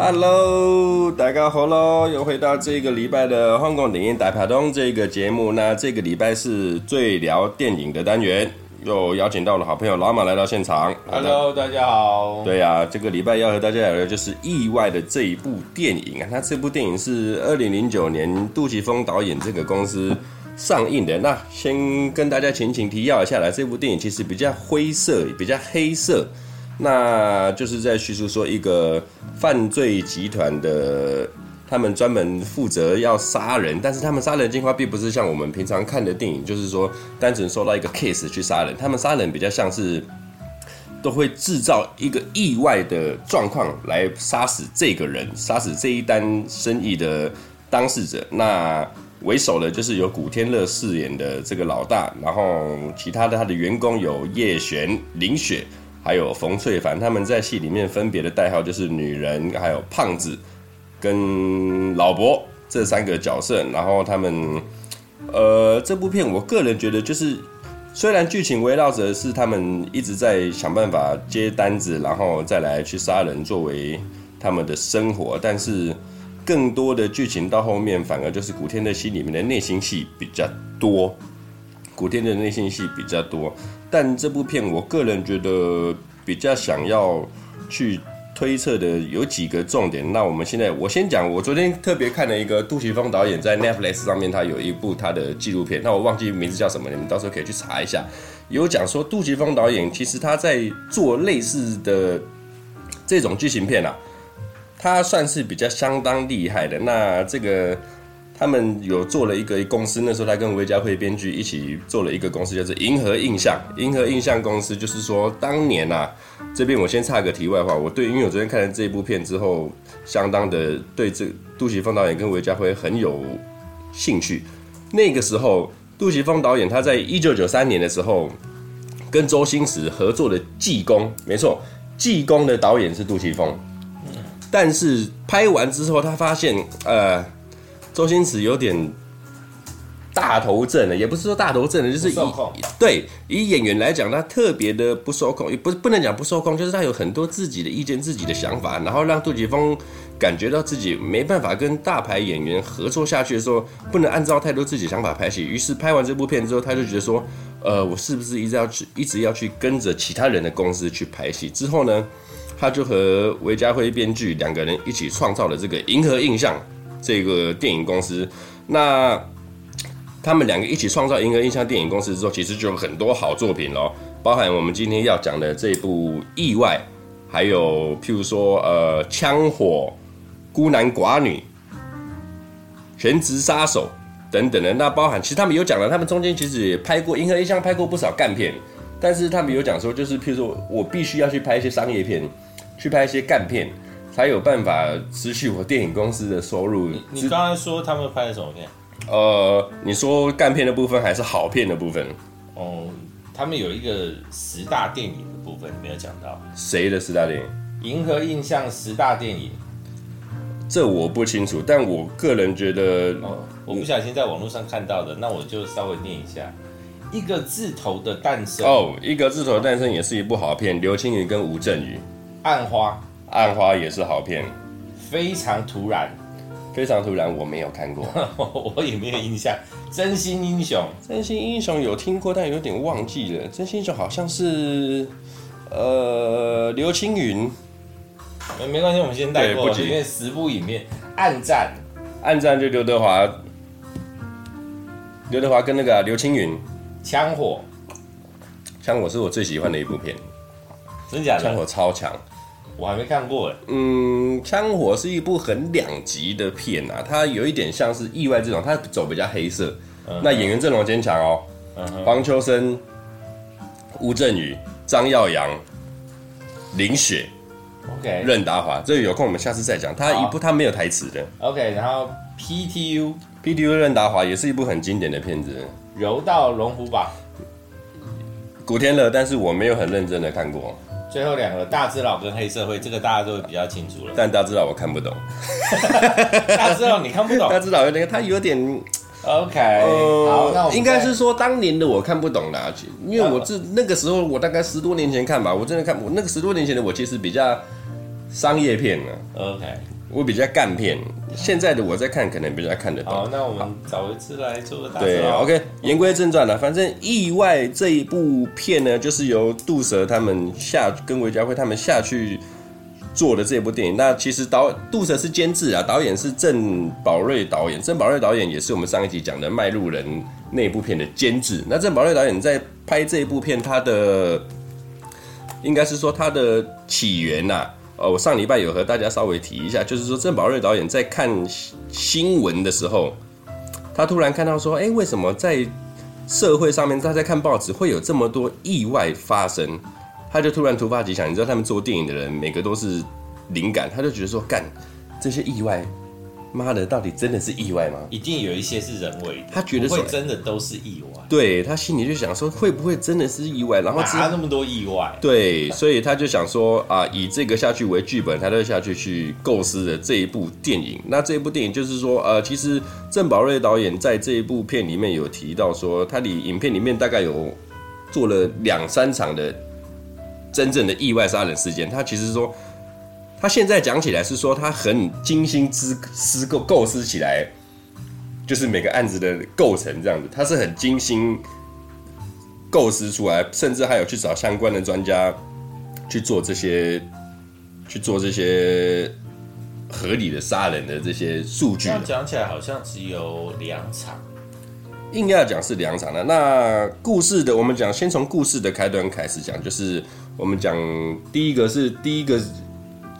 Hello，大家好喽！又回到这个礼拜的香港电影大排档这个节目。那这个礼拜是最聊电影的单元，又邀请到了好朋友老马来到现场。Hello，大家好。对呀、啊，这个礼拜要和大家聊的就是《意外》的这一部电影啊。那这部电影是二零零九年杜琪峰导演这个公司上映的。那先跟大家前情提要一下来，这部电影其实比较灰色，比较黑色。那就是在叙述说一个犯罪集团的，他们专门负责要杀人，但是他们杀人计划并不是像我们平常看的电影，就是说单纯收到一个 case 去杀人，他们杀人比较像是都会制造一个意外的状况来杀死这个人，杀死这一单生意的当事者。那为首的就是由古天乐饰演的这个老大，然后其他的他的员工有叶璇、林雪。还有冯翠凡，他们在戏里面分别的代号就是女人，还有胖子，跟老伯这三个角色。然后他们，呃，这部片我个人觉得就是，虽然剧情围绕着是他们一直在想办法接单子，然后再来去杀人作为他们的生活，但是更多的剧情到后面反而就是古天的戏里面的内心戏比较多。古天的内心戏比较多，但这部片我个人觉得比较想要去推测的有几个重点。那我们现在我先讲，我昨天特别看了一个杜琪峰导演在 Netflix 上面，他有一部他的纪录片，那我忘记名字叫什么，你们到时候可以去查一下。有讲说杜琪峰导演其实他在做类似的这种剧情片啊，他算是比较相当厉害的。那这个。他们有做了一个公司，那时候他跟韦家辉编剧一起做了一个公司，叫做银河印象。银河印象公司就是说，当年啊，这边我先插个题外话，我对，因为我昨天看了这一部片之后，相当的对这杜琪峰导演跟韦家辉很有兴趣。那个时候，杜琪峰导演他在一九九三年的时候跟周星驰合作的《济公》，没错，《济公》的导演是杜琪峰，但是拍完之后，他发现，呃。周星驰有点大头症了，也不是说大头症了，就是以对以演员来讲，他特别的不受控，也不是不能讲不受控，就是他有很多自己的意见、自己的想法，然后让杜琪峰感觉到自己没办法跟大牌演员合作下去的时候，不能按照太多自己想法拍戏。于是拍完这部片之后，他就觉得说，呃，我是不是一直要去一直要去跟着其他人的公司去拍戏？之后呢，他就和韦家辉编剧两个人一起创造了这个银河映像。这个电影公司，那他们两个一起创造银河印象电影公司之后，其实就有很多好作品咯，包含我们今天要讲的这部《意外》，还有譬如说呃《枪火》、《孤男寡女》、《全职杀手》等等的。那包含其实他们有讲了，他们中间其实也拍过银河印象，拍过不少干片，但是他们有讲说，就是譬如说我必须要去拍一些商业片，去拍一些干片。才有办法持续我电影公司的收入。你你刚才说他们拍的什么片？呃，你说干片的部分还是好片的部分？哦，他们有一个十大电影的部分没有讲到。谁的十大电影？银河印象十大电影。这我不清楚，但我个人觉得，哦，我不小心在网络上看到的，那我就稍微念一下。一个字头的诞生。哦，一个字头的诞生也是一部好片，刘青云跟吴镇宇。暗花。暗花也是好片，非常突然，非常突然，我没有看过，我也没有印象。真心英雄，真心英雄有听过，但有点忘记了。真心英雄好像是，呃，刘青云，没没关系，我们先带过，因为十部影片，暗战，暗战就刘德华，刘德华跟那个刘青云，枪火，枪火是我最喜欢的一部片，真假的？枪火超强。我还没看过哎。嗯，枪火是一部很两极的片啊，它有一点像是意外这种，它走比较黑色。嗯、那演员阵容坚强哦，嗯、黄秋生、吴镇宇、张耀扬、林雪，OK，任达华。这个有空我们下次再讲。他一部他没有台词的。OK，然后 PTU，PTU 任达华也是一部很经典的片子。柔道龙虎榜，古天乐，但是我没有很认真的看过。最后两个大智老跟黑社会，这个大家都会比较清楚了。但大智老我看不懂。大智老你看不懂？大智老有点，他有点。OK，、呃、好，那我应该是说当年的我看不懂啦，因为我这那个时候我大概十多年前看吧，我真的看我那个十多年前的我其实比较商业片啊。OK，我比较干片，现在的我在看可能比较看得懂。好，那我们找一次来做个大对，OK。言归正传了，反正意外这一部片呢，就是由杜蛇他们下跟韦家辉他们下去做的这部电影。那其实导杜蛇是监制啊，导演是郑宝瑞导演。郑宝瑞导演也是我们上一集讲的《卖路人》那部片的监制。那郑宝瑞导演在拍这一部片，他的应该是说他的起源呐、啊。呃，我上礼拜有和大家稍微提一下，就是说郑宝瑞导演在看新闻的时候，他突然看到说，哎，为什么在社会上面，他在看报纸会有这么多意外发生？他就突然突发奇想，你知道他们做电影的人每个都是灵感，他就觉得说，干这些意外。妈的，到底真的是意外吗？一定有一些是人为的，他觉得说真的都是意外。对，他心里就想说，会不会真的是意外？然后哪那么多意外？对，所以他就想说啊，以这个下去为剧本，他就下去去构思的这一部电影。那这一部电影就是说，呃，其实郑宝瑞导演在这一部片里面有提到说，他的影片里面大概有做了两三场的真正的意外杀人事件。他其实说。他现在讲起来是说，他很精心思思构构思起来，就是每个案子的构成这样子，他是很精心构思出来，甚至还有去找相关的专家去做这些，去做这些合理的杀人的这些数据。讲起来好像只有两场，硬要讲是两场的。那故事的，我们讲先从故事的开端开始讲，就是我们讲第一个是第一个。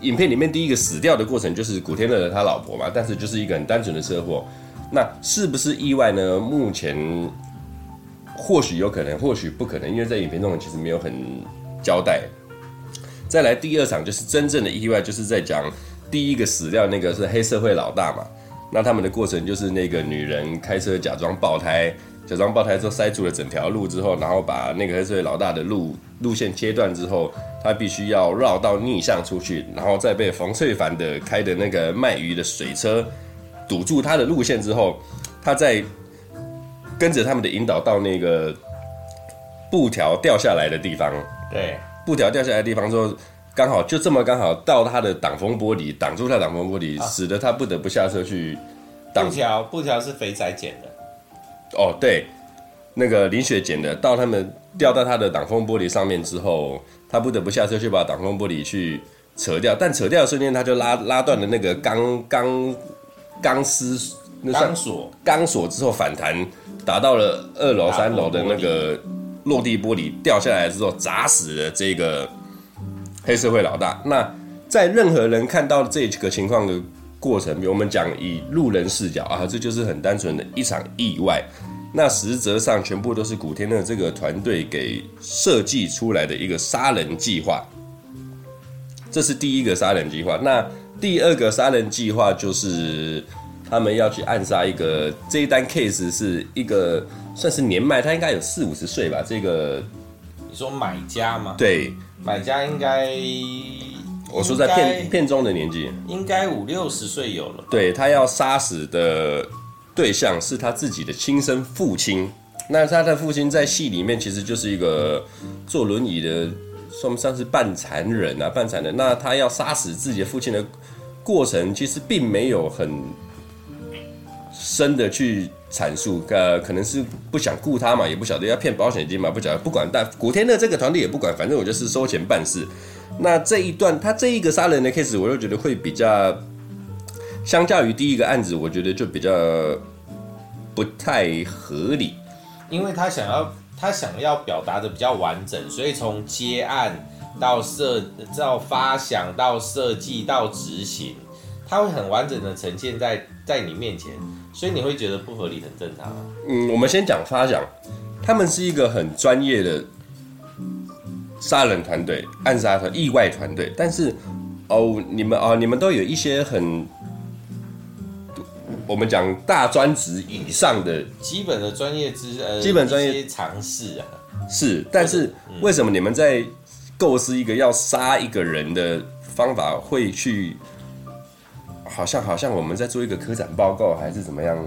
影片里面第一个死掉的过程就是古天乐的他老婆嘛，但是就是一个很单纯的车祸，那是不是意外呢？目前或许有可能，或许不可能，因为在影片中其实没有很交代。再来第二场就是真正的意外，就是在讲第一个死掉那个是黑社会老大嘛，那他们的过程就是那个女人开车假装爆胎。假装爆胎之后塞住了整条路之后，然后把那个黑社会老大的路路线切断之后，他必须要绕到逆向出去，然后再被冯翠凡的开的那个卖鱼的水车堵住他的路线之后，他再跟着他们的引导到那个布条掉下来的地方。对，布条掉下来的地方之后，刚好就这么刚好到他的挡风玻璃，挡住他挡风玻璃，使得他不得不下车去挡。布条布条是肥仔捡的。哦，对，那个林雪捡的，到他们掉到他的挡风玻璃上面之后，他不得不下车去把挡风玻璃去扯掉，但扯掉的瞬间，他就拉拉断了那个钢钢钢丝那钢索钢索之后反弹，打到了二楼三楼的那个落地玻璃，掉下来之后砸死了这个黑社会老大。那在任何人看到这个情况的。过程，我们讲以路人视角啊，这就是很单纯的一场意外。那实则上全部都是古天乐这个团队给设计出来的一个杀人计划。这是第一个杀人计划。那第二个杀人计划就是他们要去暗杀一个，这一单 case 是一个算是年迈，他应该有四五十岁吧？这个你说买家吗？对，买家应该。我说在片片中的年纪，应该五六十岁有了。对，他要杀死的对象是他自己的亲生父亲。那他的父亲在戏里面其实就是一个坐轮椅的，算不算是半残忍啊？半残忍。那他要杀死自己的父亲的过程，其实并没有很深的去阐述。呃，可能是不想顾他嘛，也不晓得要骗保险金嘛，不晓得。不管，但古天乐这个团队也不管，反正我就是收钱办事。那这一段，他这一个杀人的 case，我就觉得会比较，相较于第一个案子，我觉得就比较不太合理，因为他想要他想要表达的比较完整，所以从接案到设到发想到设计到执行，它会很完整的呈现在在你面前，所以你会觉得不合理很正常。啊嗯，我们先讲发想，他们是一个很专业的。杀人团队、暗杀团、意外团队，但是哦，你们哦，你们都有一些很，我们讲大专职以上的基本的专业知识，呃，基本专业常识啊，是，但是为什么你们在构思一个要杀一个人的方法，会去好像好像我们在做一个科展报告还是怎么样？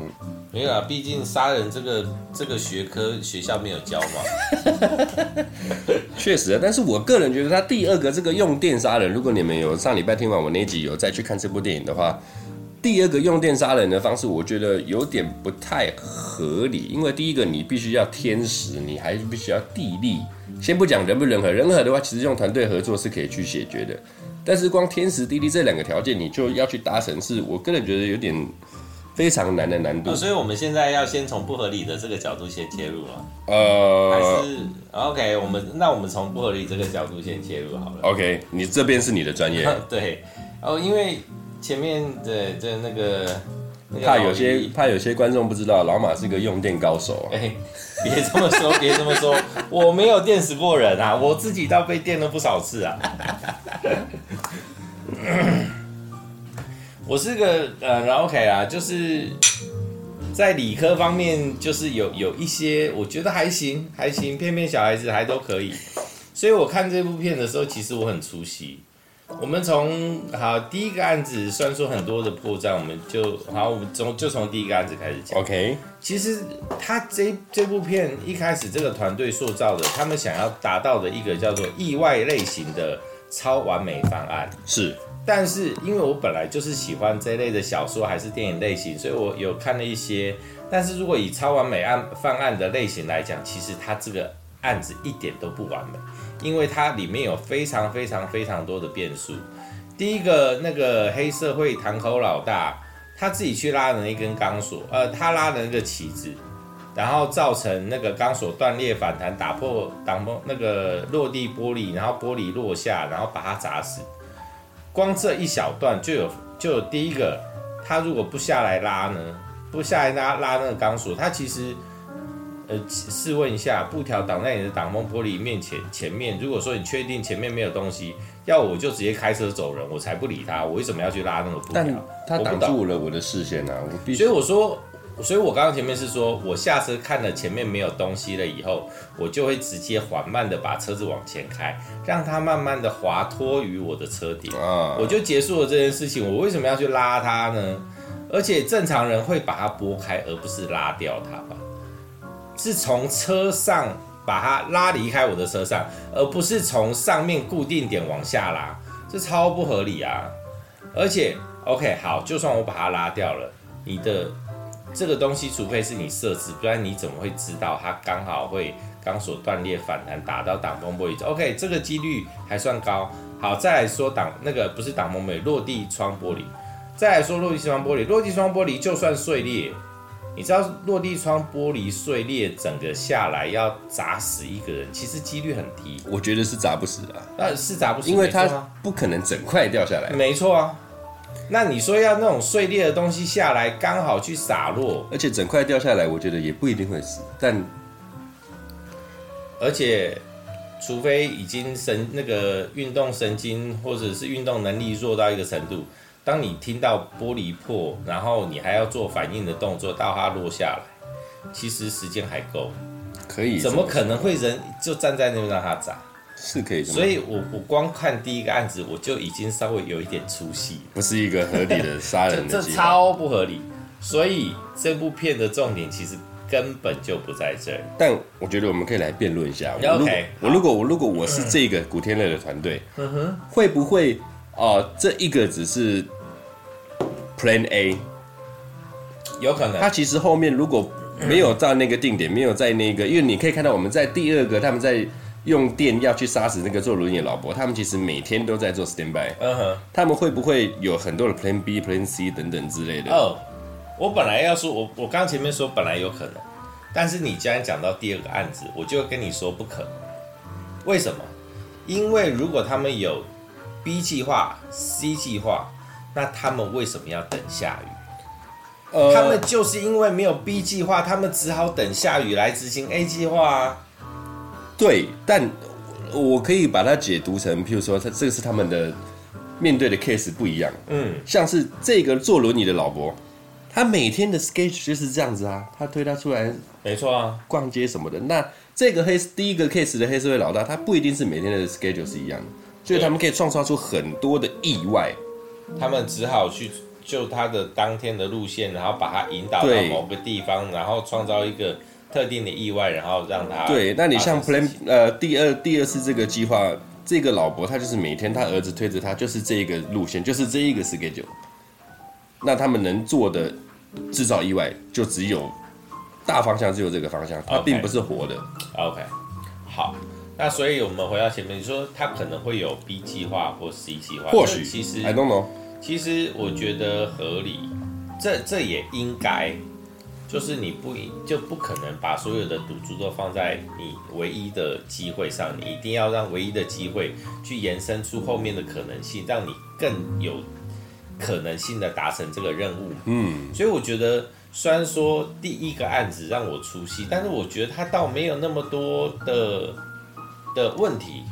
没有啊，毕竟杀人这个这个学科学校没有教嘛。确实啊，但是我个人觉得他第二个这个用电杀人，如果你们有上礼拜听完我那集有再去看这部电影的话，第二个用电杀人的方式，我觉得有点不太合理，因为第一个你必须要天时，你还是必须要地利。先不讲人不人和，人和的话，其实用团队合作是可以去解决的。但是光天时地利这两个条件，你就要去达成，是我个人觉得有点非常难的难度。哦，所以我们现在要先从不合理的这个角度先切入了。呃，还是 OK，我们那我们从不合理这个角度先切入好了。OK，你这边是你的专业。对，哦，因为前面的的那个。怕有些怕有些观众不知道，老马是个用电高手。哎，别这么说，别这么说，我没有电死过人啊，我自己倒被电了不少次啊。我是个呃，OK 啊，就是在理科方面，就是有有一些我觉得还行，还行，骗骗小孩子还都可以。所以我看这部片的时候，其实我很出戏。我们从好第一个案子，虽然说很多的破绽，我们就好，我们从就从第一个案子开始讲。OK，其实他这这部片一开始这个团队塑造的，他们想要达到的一个叫做意外类型的超完美方案是，但是因为我本来就是喜欢这类的小说还是电影类型，所以我有看了一些。但是如果以超完美案犯案的类型来讲，其实他这个案子一点都不完美。因为它里面有非常非常非常多的变数。第一个，那个黑社会堂口老大，他自己去拉了一根钢索，呃，他拉了那个旗子，然后造成那个钢索断裂反弹，打破挡风那个落地玻璃，然后玻璃落下，然后把他砸死。光这一小段就有就有第一个，他如果不下来拉呢，不下来拉拉那个钢索，他其实。呃，试问一下，布条挡在你的挡风玻璃面前前面，如果说你确定前面没有东西，要我就直接开车走人，我才不理他。我为什么要去拉那个布条？他挡住了我的视线啊！我必须。所以我说，所以我刚刚前面是说我下车看了前面没有东西了以后，我就会直接缓慢的把车子往前开，让它慢慢的滑脱于我的车顶啊，我就结束了这件事情。我为什么要去拉它呢？而且正常人会把它拨开，而不是拉掉它吧？是从车上把它拉离开我的车上，而不是从上面固定点往下拉，这超不合理啊！而且，OK，好，就算我把它拉掉了，你的这个东西，除非是你设置，不然你怎么会知道它刚好会钢索断裂反弹打到挡风玻璃？OK，这个几率还算高。好，再来说挡那个不是挡风玻璃，落地窗玻璃。再来说落地窗玻璃，落地窗玻璃就算碎裂。你知道落地窗玻璃碎裂，整个下来要砸死一个人，其实几率很低。我觉得是砸不死啊，那是砸不死，因为它不可能整块掉下来。没错啊，那你说要那种碎裂的东西下来，刚好去洒落，而且整块掉下来，我觉得也不一定会死。但而且，除非已经神那个运动神经或者是运动能力弱到一个程度。当你听到玻璃破，然后你还要做反应的动作，到它落下来，其实时间还够，可以。怎么可能会人就站在那边让它砸？是可以。所以我我光看第一个案子，我就已经稍微有一点出戏，不是一个合理的杀人的。这超不合理。所以这部片的重点其实根本就不在这儿。但我觉得我们可以来辩论一下。OK，我如果我如果我是这个古天乐的团队，会不会？哦，这一个只是 Plan A，有可能。他其实后面如果没有到那个定点，没有在那个，因为你可以看到我们在第二个他们在用电要去杀死那个坐轮椅的老伯，他们其实每天都在做 standby。嗯哼，他们会不会有很多的 Plan B、Plan C 等等之类的？哦，我本来要说，我我刚前面说本来有可能，但是你既然讲到第二个案子，我就跟你说不可能。为什么？因为如果他们有 B 计划、C 计划，那他们为什么要等下雨？呃，他们就是因为没有 B 计划，他们只好等下雨来执行 A 计划啊。对，但我可以把它解读成，譬如说，他这个是他们的面对的 case 不一样。嗯，像是这个坐轮椅的老伯，他每天的 schedule 就是这样子啊，他推他出来，没错啊，逛街什么的。那这个黑第一个 case 的黑社会老大，他不一定是每天的 schedule 是一样的。所以他们可以创造出很多的意外，他们只好去就他的当天的路线，然后把他引导到某个地方，然后创造一个特定的意外，然后让他对。那你像 Plan 呃第二第二次这个计划，这个老伯他就是每天他儿子推着他，就是这一个路线，就是这一个 schedule。那他们能做的制造意外，就只有大方向，只有这个方向，它并不是活的。OK，, okay. 好。那所以我们回到前面，你说他可能会有 B 计划或 C 计划，或许其实 I don't know。其实我觉得合理，这这也应该，就是你不就不可能把所有的赌注都放在你唯一的机会上，你一定要让唯一的机会去延伸出后面的可能性，让你更有可能性的达成这个任务。嗯，所以我觉得虽然说第一个案子让我出戏，但是我觉得他倒没有那么多的。的问题，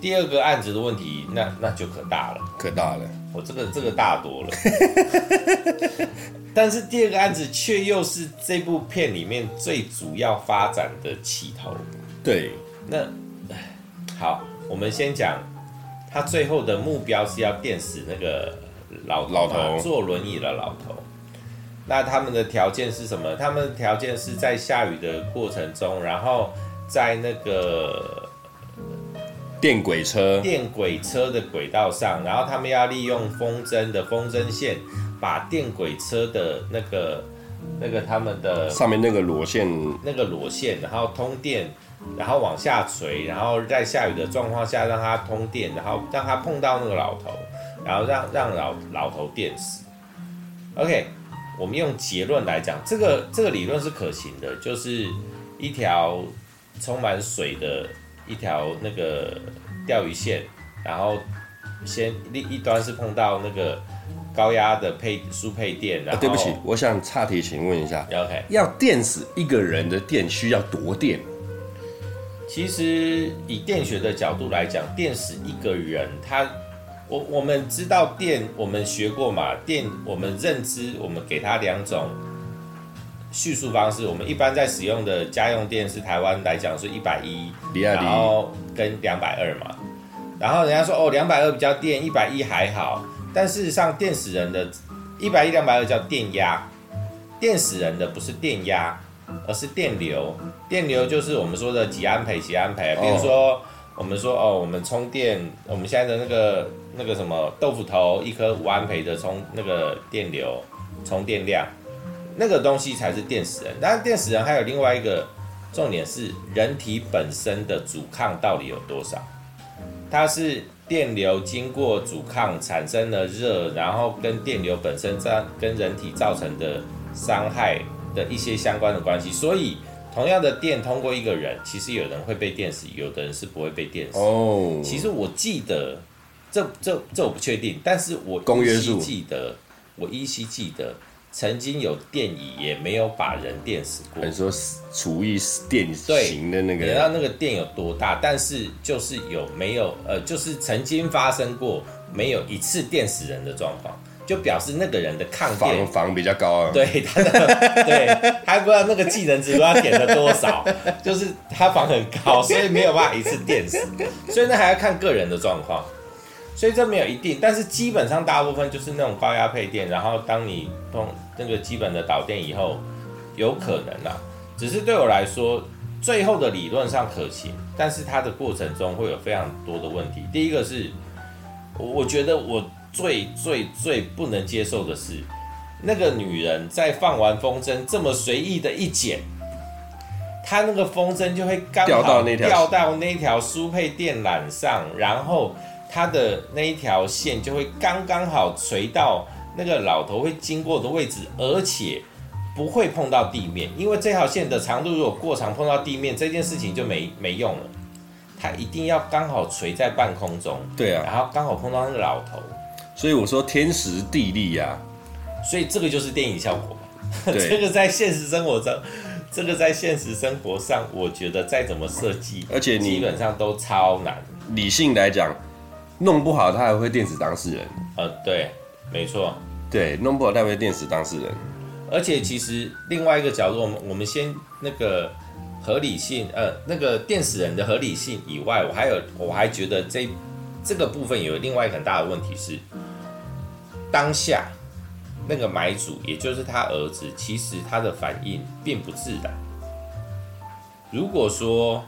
第二个案子的问题，那那就可大了，可大了。我这个这个大多了，但是第二个案子却又是这部片里面最主要发展的起头。对，那好，我们先讲，他最后的目标是要电死那个老老头，坐轮椅的老头。那他们的条件是什么？他们的条件是在下雨的过程中，然后在那个。电轨车，电轨车的轨道上，然后他们要利用风筝的风筝线，把电轨车的那个、那个他们的上面那个螺线，那个螺线，然后通电，然后往下垂，然后在下雨的状况下让它通电，然后让它碰到那个老头，然后让让老老头电死。OK，我们用结论来讲，这个这个理论是可行的，就是一条充满水的。一条那个钓鱼线，然后先另一端是碰到那个高压的配输配电，然后、啊、对不起，我想岔题，请问一下，OK，要电死一个人的电需要多电？其实以电学的角度来讲，电死一个人，他我我们知道电，我们学过嘛，电我们认知，我们给他两种。叙述方式，我们一般在使用的家用电是台湾来讲是一百一，然后跟两百二嘛，然后人家说哦两百二比较电，一百一还好，但事实上电死人的，一百一两百二叫电压，电死人的不是电压，而是电流，电流就是我们说的几安培几安培，比如说我们说哦我们充电，我们现在的那个那个什么豆腐头一颗五安培的充那个电流充电量。那个东西才是电死人，但是电死人还有另外一个重点是人体本身的阻抗到底有多少？它是电流经过阻抗产生了热，然后跟电流本身这样跟人体造成的伤害的一些相关的关系。所以同样的电通过一个人，其实有人会被电死，有的人是不会被电死。哦，其实我记得这这这我不确定，但是我依稀记得，我依稀记得。曾经有电椅也没有把人电死过。你说厨艺电型的那个，你知道那个电有多大？但是就是有没有呃，就是曾经发生过没有一次电死人的状况，就表示那个人的抗电防防比较高啊。对，他的 对，还不知道那个技能值不知道点了多少，就是他防很高，所以没有办法一次电死，所以那还要看个人的状况。所以这没有一定，但是基本上大部分就是那种高压配电，然后当你碰那个基本的导电以后，有可能啦。只是对我来说，最后的理论上可行，但是它的过程中会有非常多的问题。第一个是，我觉得我最最最不能接受的是，那个女人在放完风筝这么随意的一剪，她那个风筝就会刚好掉到那条输配电缆上，然后。它的那一条线就会刚刚好垂到那个老头会经过的位置，而且不会碰到地面，因为这条线的长度如果过长碰到地面，这件事情就没没用了。它一定要刚好垂在半空中，对啊，然后刚好碰到那个老头。所以我说天时地利呀、啊，所以这个就是电影效果嘛。这个在现实生活中，这个在现实生活上，我觉得再怎么设计，而且你基本上都超难。理性来讲。弄不好他还会电死当事人。呃，对，没错，对，弄不好他会电死当事人。而且其实另外一个角度，我们我们先那个合理性，呃，那个电死人的合理性以外，我还有我还觉得这这个部分有另外一个很大的问题是，当下那个买主，也就是他儿子，其实他的反应并不自然。如果说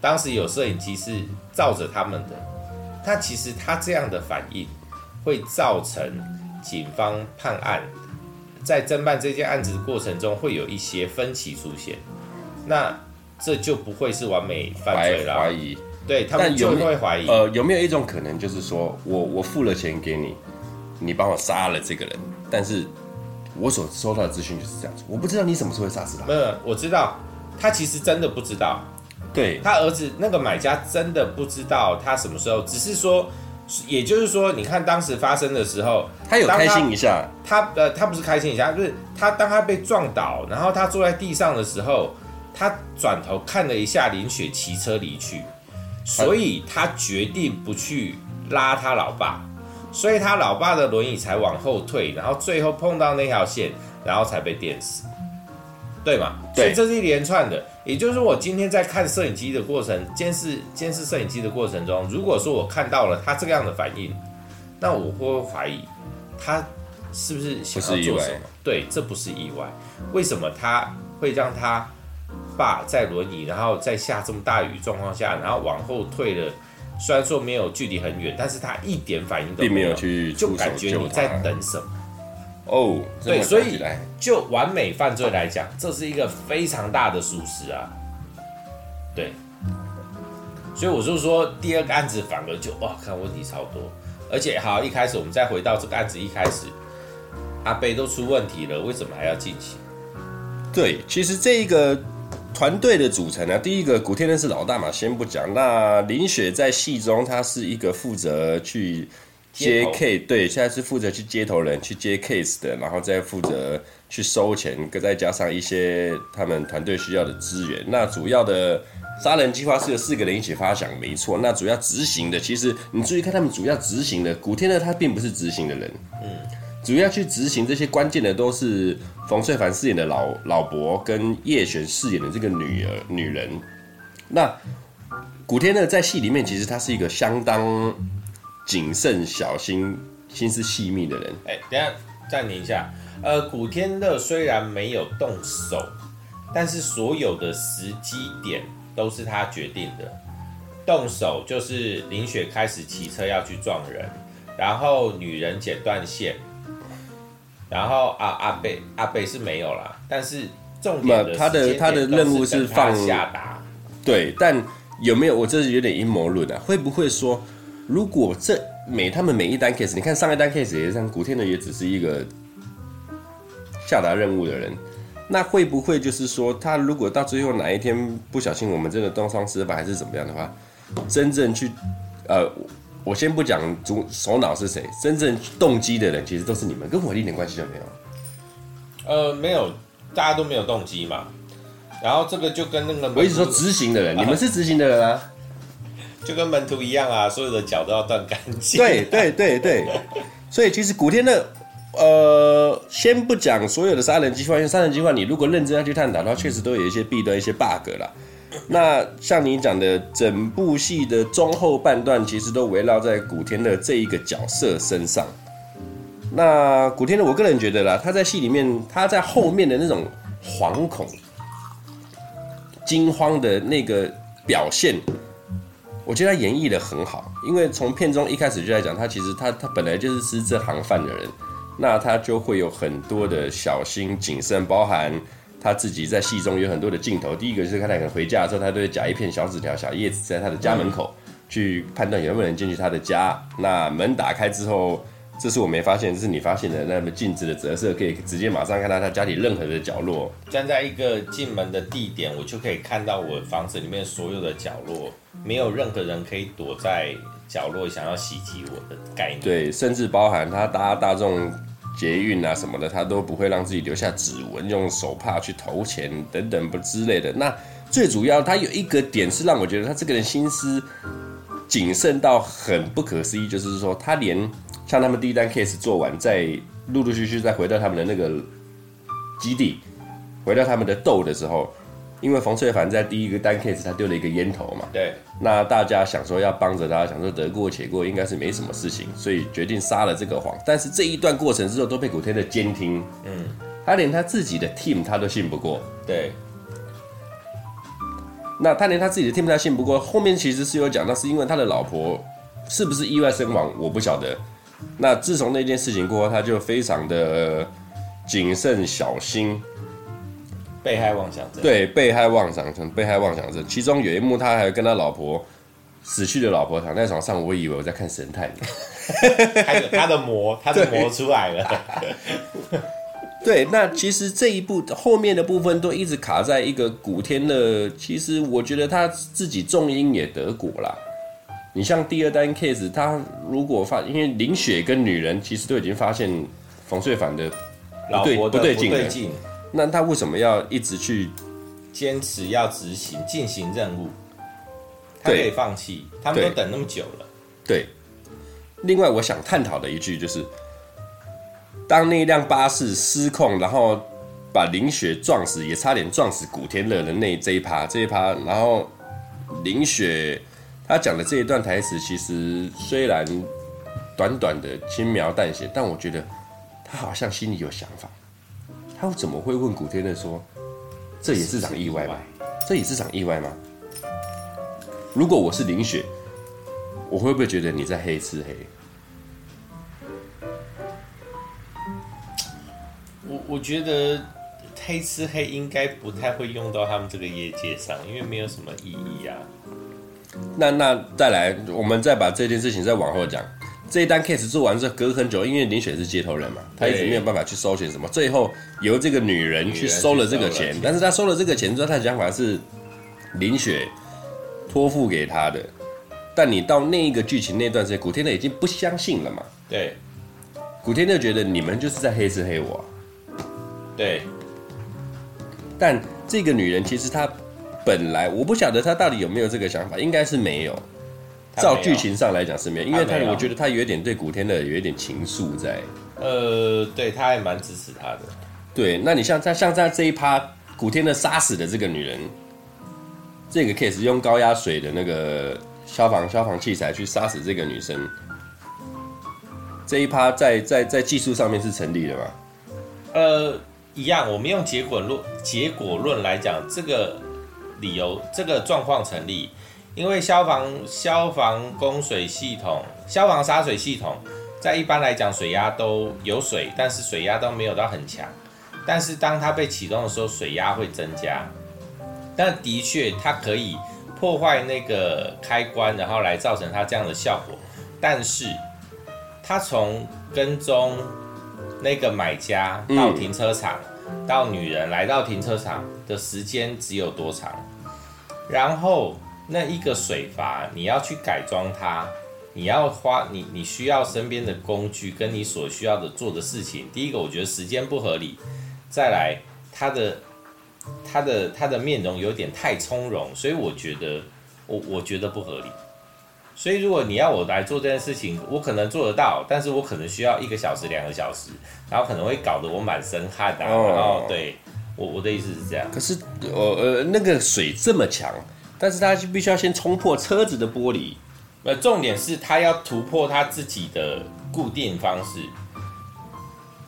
当时有摄影机是照着他们的，他其实他这样的反应会造成警方判案，在侦办这件案子的过程中会有一些分歧出现，那这就不会是完美犯罪了。怀疑，对他们就会怀疑。呃，有没有一种可能，就是说我我付了钱给你，你帮我杀了这个人？但是，我所收到的资讯就是这样子，我不知道你什么时候会杀死他。没有，我知道，他其实真的不知道。对，他儿子那个买家真的不知道他什么时候，只是说，也就是说，你看当时发生的时候，他有开心一下。他呃，他不是开心一下，就是他当他被撞倒，然后他坐在地上的时候，他转头看了一下林雪骑车离去，所以他决定不去拉他老爸。所以他老爸的轮椅才往后退，然后最后碰到那条线，然后才被电死，对吗？对，所以这是一连串的。也就是我今天在看摄影机的过程，监视监视摄影机的过程中，如果说我看到了他这个样的反应，那我会怀疑他是不是想要做什么？对，这不是意外。为什么他会让他爸在轮椅，然后在下这么大雨状况下，然后往后退了？虽然说没有距离很远，但是他一点反应都没有，去，就感觉你在等什么。哦，对，所以就完美犯罪来讲，这是一个非常大的疏失啊。对，所以我就说第二个案子反而就哇，看问题超多，而且好，一开始我们再回到这个案子一开始，阿贝都出问题了，为什么还要进行？对，其实这一个。团队的组成呢，第一个古天乐是老大嘛，先不讲。那林雪在戏中，她是一个负责去接 case，对，现在是负责去接头人去接 case 的，然后再负责去收钱，再加上一些他们团队需要的资源。那主要的杀人计划是由四个人一起发想，没错。那主要执行的，其实你注意看，他们主要执行的，古天乐他并不是执行的人，嗯。主要去执行这些关键的都是冯翠凡饰演的老老伯跟叶璇饰演的这个女儿女人。那古天乐在戏里面其实他是一个相当谨慎小心、心思细密的人。哎，等下暂停一下。呃，古天乐虽然没有动手，但是所有的时机点都是他决定的。动手就是林雪开始骑车要去撞人，然后女人剪断线。然后啊，阿贝阿贝是没有了，但是重点的他的他的任务是放下达，对，但有没有我这是有点阴谋论啊？会不会说，如果这每他们每一单 case，你看上一单 case 也是像古天乐也只是一个下达任务的人，那会不会就是说，他如果到最后哪一天不小心我们真的东窗事发还是怎么样的话，真正去呃。我先不讲主首脑是谁，真正动机的人其实都是你们，跟我一点关系都没有。呃，没有，大家都没有动机嘛。然后这个就跟那个我一直说执行的人，啊、你们是执行的人啊，就跟门徒一样啊，所有的脚都要断干净。对对对对，所以其实古天乐，呃，先不讲所有的杀人计划，因为杀人计划你如果认真要去探讨的话，确实都有一些弊端、一些 bug 啦。那像你讲的，整部戏的中后半段其实都围绕在古天乐这一个角色身上。那古天乐，我个人觉得啦，他在戏里面，他在后面的那种惶恐、惊慌的那个表现，我觉得他演绎的很好。因为从片中一开始就在讲，他其实他他本来就是吃这行饭的人，那他就会有很多的小心谨慎，包含。他自己在戏中有很多的镜头，第一个就是他可能回家的时候，他都会夹一片小纸条、小叶子在他的家门口，去判断有没有人进去他的家。那门打开之后，这是我没发现，这是你发现的。那么镜子的折射可以直接马上看到他家里任何的角落。站在一个进门的地点，我就可以看到我房子里面所有的角落，没有任何人可以躲在角落想要袭击我的概念。对，甚至包含他搭大众。捷运啊什么的，他都不会让自己留下指纹，用手帕去投钱等等不之类的。那最主要，他有一个点是让我觉得他这个人心思谨慎到很不可思议，就是说他连像他们第一单 case 做完，再陆陆续续再回到他们的那个基地，回到他们的斗的时候，因为冯翠凡在第一个单 case 他丢了一个烟头嘛，对，那大家想说要帮着他，想说得过且过，应该是没什么事情，所以决定撒了这个谎。但是这一段过程之后都被古天乐监听，嗯，他连他自己的 team 他都信不过，对。那他连他自己的 team 他信不过，后面其实是有讲，那是因为他的老婆是不是意外身亡，我不晓得。那自从那件事情过后，他就非常的谨慎小心。被害妄想症，对，被害妄想症，被害妄想症。其中有一幕，他还跟他老婆死去的老婆躺在床上，我以为我在看神探，还有他的魔，他的魔出来了。对，那其实这一部后面的部分都一直卡在一个古天乐，其实我觉得他自己重音也得果啦。你像第二单 case，他如果发，因为林雪跟女人其实都已经发现冯淬帆的不对不对劲。那他为什么要一直去坚持要执行进行任务？他可以放弃，他们都等那么久了。对。另外，我想探讨的一句就是，当那辆巴士失控，然后把林雪撞死，也差点撞死古天乐的那这一趴，这一趴，然后林雪他讲的这一段台词，其实虽然短短的轻描淡写，但我觉得他好像心里有想法。他怎么会问古天乐说：“这也是场意外吗？这也是场意外吗？”如果我是林雪，我会不会觉得你在黑吃黑？我我觉得黑吃黑应该不太会用到他们这个业界上，因为没有什么意义啊。那那再来，我们再把这件事情再往后讲。这一单 case 做完之后，隔很久，因为林雪是接头人嘛，她一直没有办法去收钱什么。最后由这个女人去收了这个钱，但是她收了这个钱之后，她的想法是林雪托付给他的。但你到那一个剧情那段时间，古天乐已经不相信了嘛？对，古天乐觉得你们就是在黑吃黑我。对，但这个女人其实她本来我不晓得他到底有没有这个想法，应该是没有。照剧情上来讲是没有，因为他我觉得他有一点对古天乐有一点情愫在。呃，对，他还蛮支持他的。对，那你像他像在这一趴，古天乐杀死的这个女人，这个 case 用高压水的那个消防消防器材去杀死这个女生，这一趴在在在技术上面是成立的吗？呃，一样，我们用结果论结果论来讲，这个理由这个状况成立。因为消防、消防供水系统、消防洒水系统，在一般来讲，水压都有水，但是水压都没有到很强。但是当它被启动的时候，水压会增加。但的确，它可以破坏那个开关，然后来造成它这样的效果。但是，它从跟踪那个买家到停车场，到女人来到停车场的时间只有多长？然后。那一个水阀，你要去改装它，你要花你你需要身边的工具跟你所需要的做的事情。第一个，我觉得时间不合理；再来，他的他的他的面容有点太从容，所以我觉得我我觉得不合理。所以如果你要我来做这件事情，我可能做得到，但是我可能需要一个小时、两个小时，然后可能会搞得我满身汗啊。哦、然后对我我的意思是这样。可是呃呃那个水这么强。但是他就必须要先冲破车子的玻璃，呃，重点是他要突破他自己的固定方式，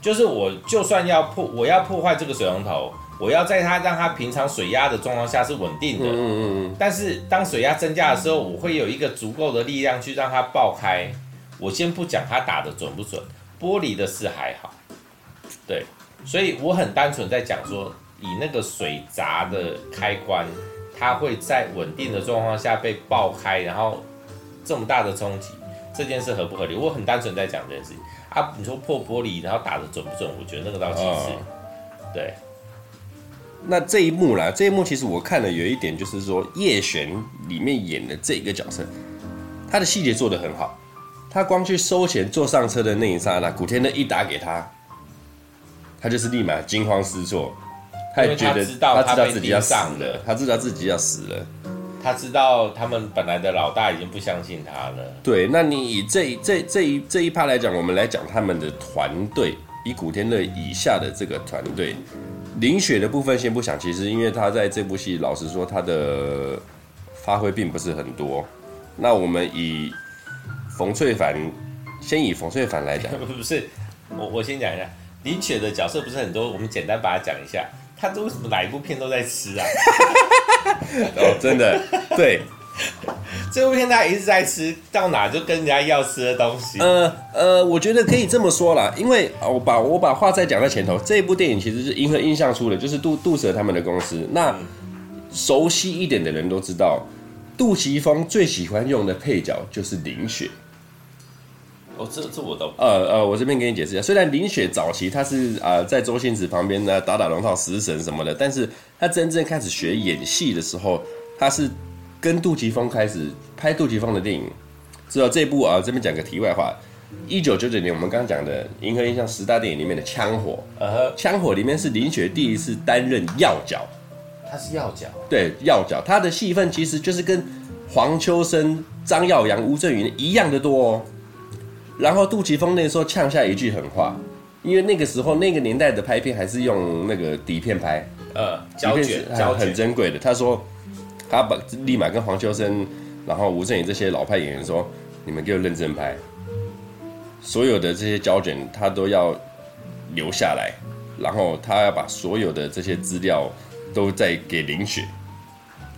就是我就算要破，我要破坏这个水龙头，我要在它让它平常水压的状况下是稳定的，嗯嗯嗯。但是当水压增加的时候，我会有一个足够的力量去让它爆开。我先不讲它打的准不准，玻璃的事还好，对，所以我很单纯在讲说，以那个水闸的开关。它会在稳定的状况下被爆开，然后这么大的冲击，这件事合不合理？我很单纯在讲这件事情啊。你说破玻璃，然后打的准不准？我觉得那个倒其次。哦、对。那这一幕啦，这一幕其实我看了有一点，就是说叶璇里面演的这个角色，他的细节做得很好。他光去收钱坐上车的那一刹那，古天乐一打给他，他就是立马惊慌失措。他也觉得他知道他自己要死了，他知道自己要死了，他知道他们本来的老大已经不相信他了。对，那你以这这这一这一趴来讲，我们来讲他们的团队，以古天乐以下的这个团队，林雪的部分先不想，其实因为他在这部戏，老实说他的发挥并不是很多。那我们以冯翠凡，先以冯翠凡来讲，不是，我我先讲一下林雪的角色不是很多，我们简单把它讲一下。他为什么哪一部片都在吃啊？哦，真的，对。这部片他一直在吃，到哪就跟人家要吃的东西。呃呃，我觉得可以这么说啦，因为我把我把话再讲在前头，这一部电影其实是银河印象出的，就是杜杜蛇他们的公司。那熟悉一点的人都知道，杜琪峰最喜欢用的配角就是林雪。哦，这这我都呃呃，我这边给你解释一下，虽然林雪早期她是啊、呃、在周星驰旁边呢打打龙套、食神什么的，但是她真正开始学演戏的时候，她是。跟杜琪峰开始拍杜琪峰的电影，知道这部啊？这边讲个题外话，一九九九年我们刚刚讲的《银河印象》十大电影里面的《枪火》，呃，《枪火》里面是林雪第一次担任要角，他是要角，对，要角，他的戏份其实就是跟黄秋生、张耀扬、吴镇宇一样的多哦。然后杜琪峰那时候呛下一句狠话，因为那个时候那个年代的拍片还是用那个底片拍，呃，胶卷，胶很珍贵的。他说。他把立马跟黄秋生，然后吴镇宇这些老派演员说：“你们给我认真拍，所有的这些胶卷他都要留下来，然后他要把所有的这些资料都再给林雪，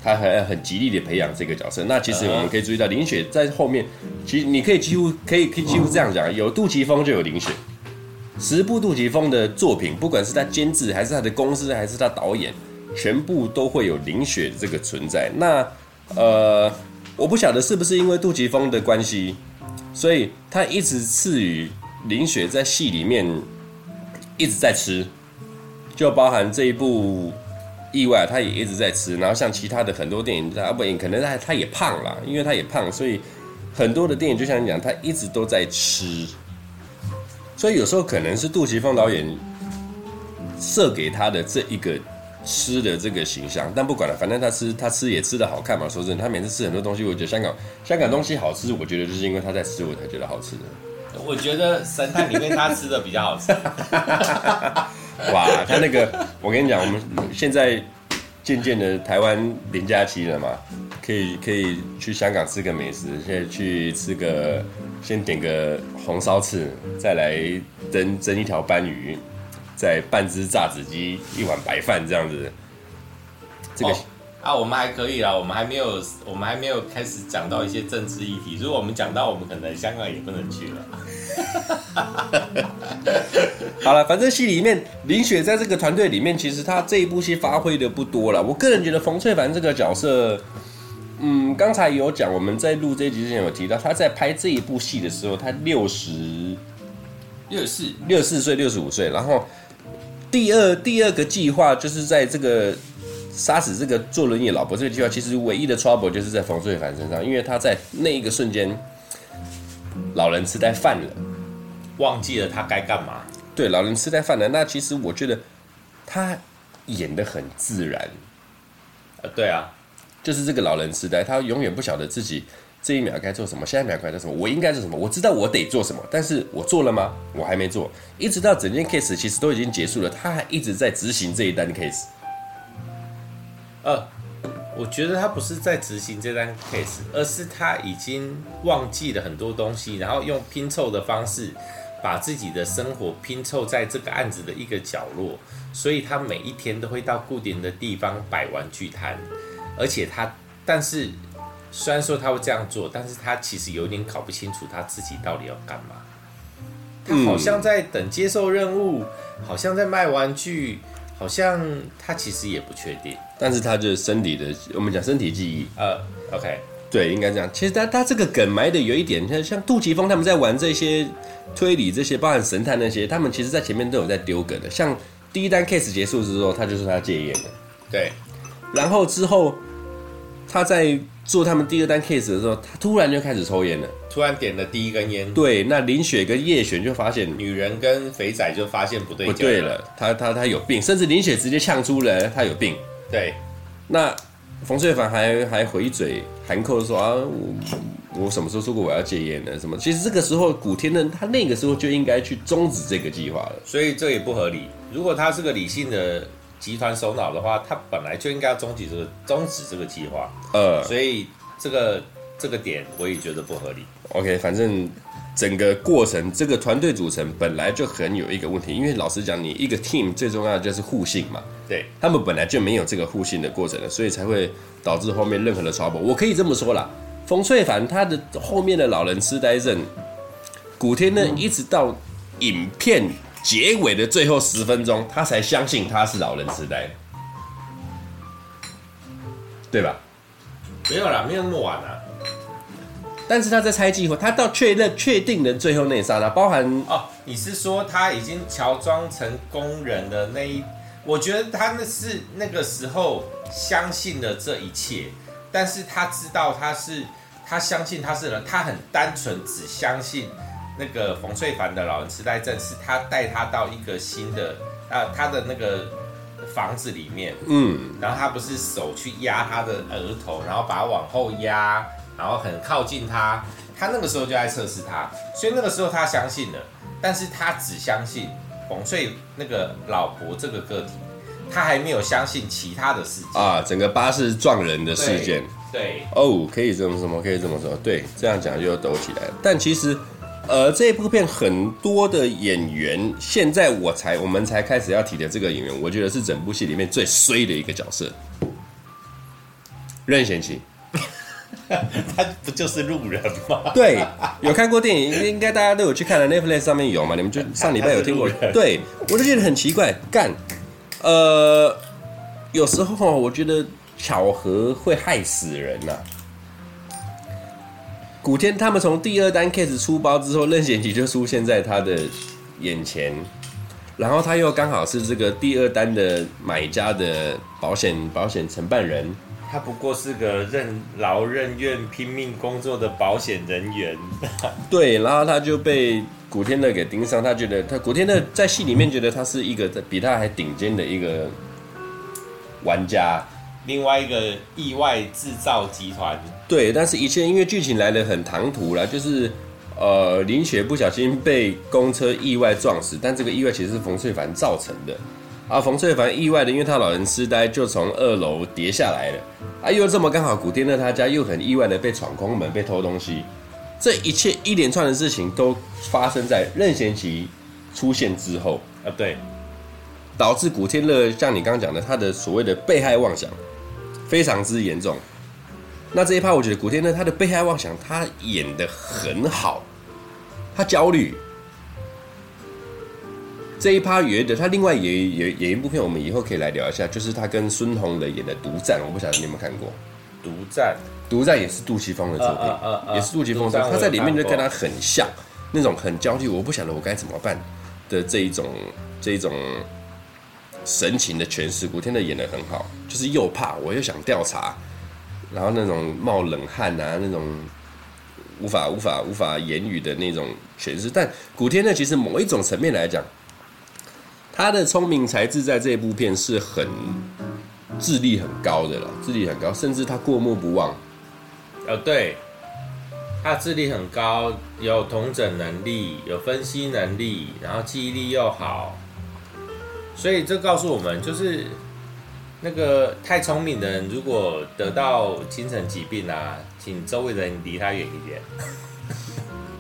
他还很极力的培养这个角色。那其实我们可以注意到，林雪在后面，其实你可以几乎可以可以几乎这样讲，有杜琪峰就有林雪，十部杜琪峰的作品，不管是他监制还是他的公司还是他导演。”全部都会有林雪这个存在。那，呃，我不晓得是不是因为杜琪峰的关系，所以他一直赐予林雪在戏里面一直在吃，就包含这一部意外，他也一直在吃。然后像其他的很多电影，他不，可能他他也胖了，因为他也胖，所以很多的电影就像你讲，他一直都在吃。所以有时候可能是杜琪峰导演设给他的这一个。吃的这个形象，但不管了，反正他吃他吃也吃的好看嘛。说真的，他每次吃很多东西，我觉得香港香港东西好吃，我觉得就是因为他在吃，我才觉得好吃的。我觉得神探里面他吃的比较好吃。哇，他那个，我跟你讲，我们现在渐渐的台湾零假期了嘛，可以可以去香港吃个美食，现在去吃个，先点个红烧翅，再来蒸蒸一条斑鱼。再半只炸子鸡，一碗白饭这样子，这个、啊，我们还可以啦，我们还没有，我们还没有开始讲到一些政治议题。如果我们讲到，我们可能香港也不能去了。好了，反正戏里面林雪在这个团队里面，其实她这一部戏发挥的不多了。我个人觉得冯翠凡这个角色，嗯，刚才有讲，我们在录这一集之前有提到，他在拍这一部戏的时候，他六十六十四六十四岁六十五岁，然后。第二第二个计划就是在这个杀死这个坐轮椅老婆这个计划，其实唯一的 trouble 就是在冯翠凡身上，因为他在那一个瞬间，老人痴呆犯了，忘记了他该干嘛。对，老人痴呆犯了。那其实我觉得他演的很自然。呃，对啊，就是这个老人痴呆，他永远不晓得自己。这一秒该做什么？下一秒该做什么？我应该做什么？我知道我得做什么，但是我做了吗？我还没做。一直到整件 case 其实都已经结束了，他还一直在执行这一单 case。呃，我觉得他不是在执行这单 case，而是他已经忘记了很多东西，然后用拼凑的方式把自己的生活拼凑在这个案子的一个角落，所以他每一天都会到固定的地方摆玩具摊，而且他，但是。虽然说他会这样做，但是他其实有点搞不清楚他自己到底要干嘛。他好像在等接受任务，好像在卖玩具，好像他其实也不确定。但是他就是身体的，我们讲身体记忆。呃，OK，对，应该这样。其实他他这个梗埋的有一点，像像杜琪峰他们在玩这些推理，这些包含神探那些，他们其实在前面都有在丢梗的。像第一单 case 结束之后，他就说他戒烟了。对，然后之后他在。做他们第二单 case 的时候，他突然就开始抽烟了，突然点了第一根烟。对，那林雪跟叶璇就发现女人跟肥仔就发现不对，不对了，他他他有病，甚至林雪直接呛出了他有病。对，那冯翠凡还还回嘴含扣说啊，我我什么时候说过我要戒烟呢？什么？其实这个时候古天乐他那个时候就应该去终止这个计划了。所以这也不合理。如果他是个理性的集团首脑的话，他本来就应该要终止这个终止这个计划。呃，所以这个这个点我也觉得不合理。OK，反正整个过程这个团队组成本来就很有一个问题，因为老实讲，你一个 team 最重要的就是互信嘛。对，他们本来就没有这个互信的过程了，所以才会导致后面任何的 trouble。我可以这么说啦，冯翠凡他的后面的老人痴呆症，古天乐一直到影片结尾的最后十分钟，他才相信他是老人痴呆，对吧？没有啦，没有那么晚啊。但是他在猜计划，他到确认确定的最后那一刹那，包含哦，你是说他已经乔装成工人的那一？我觉得他那是那个时候相信了这一切，但是他知道他是他相信他是人，他很单纯，只相信那个冯翠凡的老人痴呆症是他带他到一个新的啊他的那个房子里面，嗯，然后他不是手去压他的额头，然后把他往后压。然后很靠近他，他那个时候就在测试他，所以那个时候他相信了，但是他只相信冯翠那个老婆这个个体，他还没有相信其他的事情啊，整个巴士撞人的事件，对，哦，oh, 可以这么说，可以这么说，对，这样讲就抖起来了。但其实，呃，这一部片很多的演员，现在我才我们才开始要提的这个演员，我觉得是整部戏里面最衰的一个角色，任贤齐。他不就是路人吗？对，有看过电影，应该大家都有去看的，Netflix 上面有嘛？你们就上礼拜有听过？对，我就觉得很奇怪，干，呃，有时候我觉得巧合会害死人呐、啊。古天他们从第二单 case 出包之后，任贤齐就出现在他的眼前，然后他又刚好是这个第二单的买家的保险保险承办人。他不过是个任劳任怨、拼命工作的保险人员。对，然后他就被古天乐给盯上，他觉得他古天乐在戏里面觉得他是一个比他还顶尖的一个玩家。另外一个意外制造集团。对，但是一切因为剧情来的很唐突啦，就是呃林雪不小心被公车意外撞死，但这个意外其实是冯翠凡造成的。啊，冯翠凡意外的，因为他老人痴呆，就从二楼跌下来了。啊，又这么刚好，古天乐他家又很意外的被闯空门，被偷东西。这一切一连串的事情都发生在任贤齐出现之后啊，对，导致古天乐像你刚刚讲的，他的所谓的被害妄想非常之严重。那这一趴，我觉得古天乐他的被害妄想，他演的很好，他焦虑。这一趴演的，他另外也也演一部片，我们以后可以来聊一下，就是他跟孙红雷演的《独占》，我不晓得你有没有看过。独占，独占也是杜琪峰的作品，也是杜琪峰的作品。他在里面就跟他很像，那种很焦虑，我不晓得我该怎么办的这一种这一种神情的诠释。古天乐演的很好，就是又怕我又想调查，然后那种冒冷汗啊，那种无法无法无法言语的那种诠释。但古天乐其实某一种层面来讲。他的聪明才智在这部片是很智力很高的了，智力很高，甚至他过目不忘。哦，对，他智力很高，有同整能力，有分析能力，然后记忆力又好，所以这告诉我们，就是那个太聪明的人，如果得到精神疾病啊，请周围人离他远一点。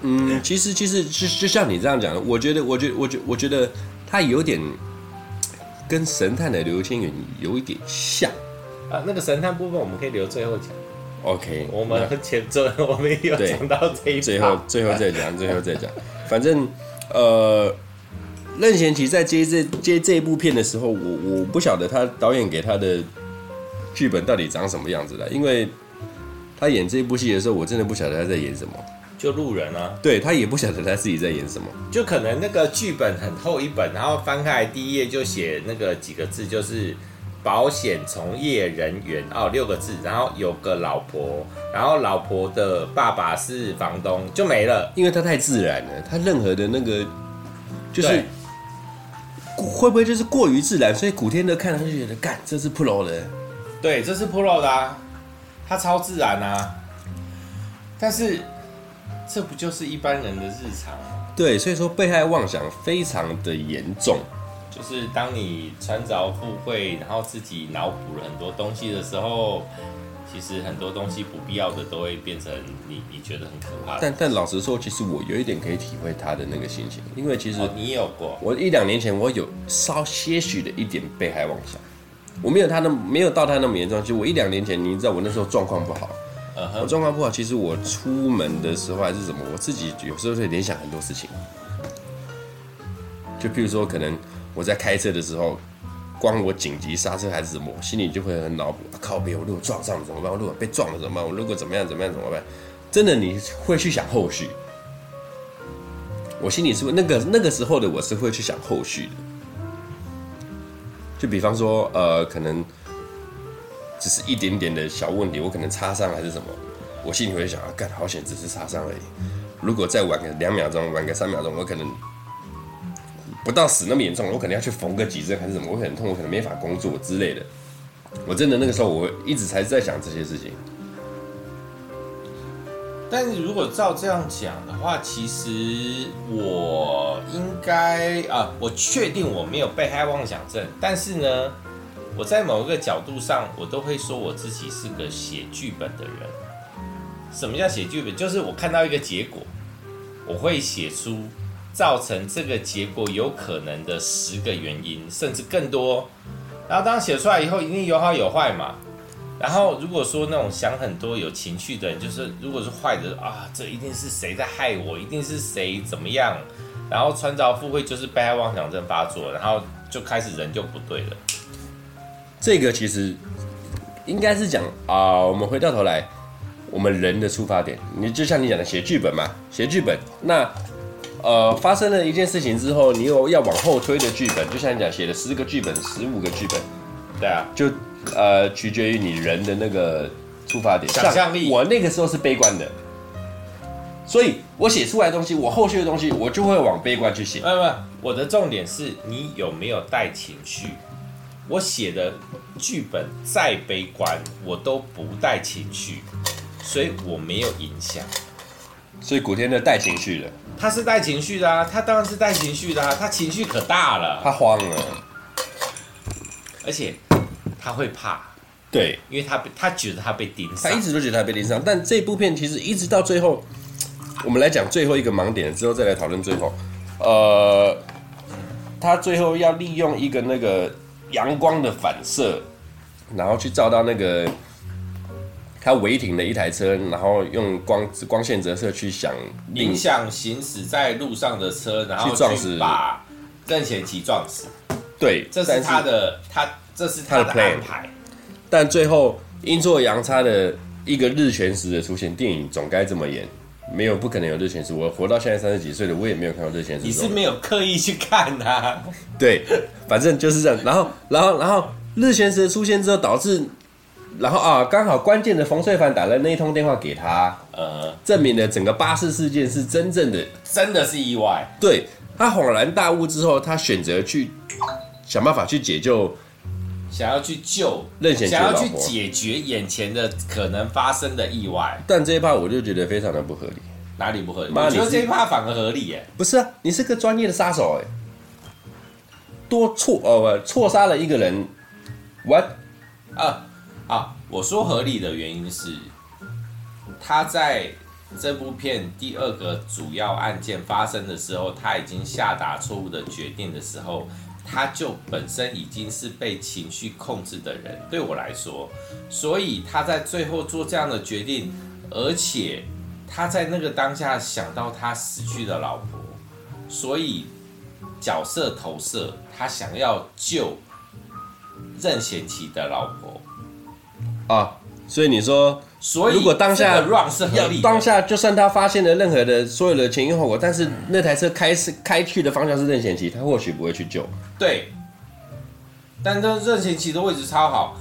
嗯，其实其实就就像你这样讲的，我觉得，我觉得，我觉，我觉得。他有点跟神探的刘千元有一点像啊，那个神探部分我们可以留最后讲。OK，我们前周我们有讲到这一，最后最后再讲，最后再讲。反正呃，任贤齐在接这接这一部片的时候，我我不晓得他导演给他的剧本到底长什么样子的，因为他演这部戏的时候，我真的不晓得他在演什么。就路人啊，对，他也不晓得他自己在演什么，就可能那个剧本很厚一本，然后翻开来第一页就写那个几个字，就是保险从业人员哦，六个字，然后有个老婆，然后老婆的爸爸是房东，就没了，因为他太自然了，他任何的那个就是对会不会就是过于自然，所以古天乐看了就觉得干，这是 pro 的，对，这是 pro 的啊，他超自然啊，但是。这不就是一般人的日常吗？对，所以说被害妄想非常的严重，就是当你穿着富贵，然后自己脑补了很多东西的时候，其实很多东西不必要的都会变成你你觉得很可怕的。但但老实说，其实我有一点可以体会他的那个心情，因为其实、哦、你有过，我一两年前我有稍些许的一点被害妄想，我没有他那么没有到他那么严重。其实我一两年前，你知道我那时候状况不好。我状况不好，其实我出门的时候还是什么，我自己有时候会联想很多事情。就譬如说，可能我在开车的时候，光我紧急刹车还是什么，心里就会很脑补：靠边，我如果撞上了怎么办？我如果被撞了怎么办？我如果怎么样怎么样怎么办？真的，你会去想后续。我心里是不是那个那个时候的我是会去想后续的。就比方说，呃，可能。只是一点点的小问题，我可能擦伤还是什么，我心里会想啊，干好险，只是擦伤而已。如果再晚个两秒钟，晚个三秒钟，我可能不到死那么严重，我可能要去缝个几针还是什么，我很痛，我可能没法工作之类的。我真的那个时候，我一直才在想这些事情。但是如果照这样讲的话，其实我应该啊，我确定我没有被害妄想症，但是呢。我在某一个角度上，我都会说我自己是个写剧本的人。什么叫写剧本？就是我看到一个结果，我会写出造成这个结果有可能的十个原因，甚至更多。然后当写出来以后，一定有好有坏嘛。然后如果说那种想很多、有情绪的人，就是如果是坏的啊，这一定是谁在害我，一定是谁怎么样。然后穿凿附会就是被害妄想症发作，然后就开始人就不对了。这个其实应该是讲啊，我们回到头来，我们人的出发点，你就像你讲的写剧本嘛，写剧本。那呃，发生了一件事情之后，你有要往后推的剧本，就像你讲写了十个剧本、十五个剧本，对啊，就呃取决于你人的那个出发点。想象力。我那个时候是悲观的，所以我写出来的东西，我后续的东西，我就会往悲观去写。不不，我的重点是你有没有带情绪。我写的剧本再悲观，我都不带情绪，所以我没有影响。所以古天乐带情绪的，他是带情绪的啊，他当然是带情绪的啊，他情绪可大了，他慌了，而且他会怕，对，因为他被他觉得他被盯上，他一直都觉得他被盯上，但这部片其实一直到最后，我们来讲最后一个盲点之后再来讨论最后，呃，他最后要利用一个那个。阳光的反射，然后去照到那个他违停的一台车，然后用光光线折射去想影响行驶在路上的车，然后去撞死。把任贤齐撞死。对，这是他的他这是他的安排。但最后阴错阳差的一个日全食的出现，电影总该这么演。没有，不可能有日全食。我活到现在三十几岁了，我也没有看过日全食。你是没有刻意去看啊？对，反正就是这样。然后，然后，然后日全食出现之后，导致，然后啊，刚好关键的冯翠凡打了那一通电话给他，呃，证明了整个巴士事件是真正的，真的是意外。对，他恍然大悟之后，他选择去想办法去解救。想要去救任贤齐，想要去解决眼前的可能发生的意外，但这一趴我就觉得非常的不合理。哪里不合理？我觉得这一趴反而合理耶。不是啊，你是个专业的杀手哎，多错哦不错杀了一个人，what 啊啊！我说合理的原因是，他在这部片第二个主要案件发生的时候，他已经下达错误的决定的时候。他就本身已经是被情绪控制的人，对我来说，所以他在最后做这样的决定，而且他在那个当下想到他死去的老婆，所以角色投射，他想要救任贤齐的老婆啊，所以你说。所以，如果当下 run 是合理，当下就算他发现了任何的所有的前因后果，但是那台车开是开去的方向是任贤齐，他或许不会去救。对，但这任贤齐的位置超好，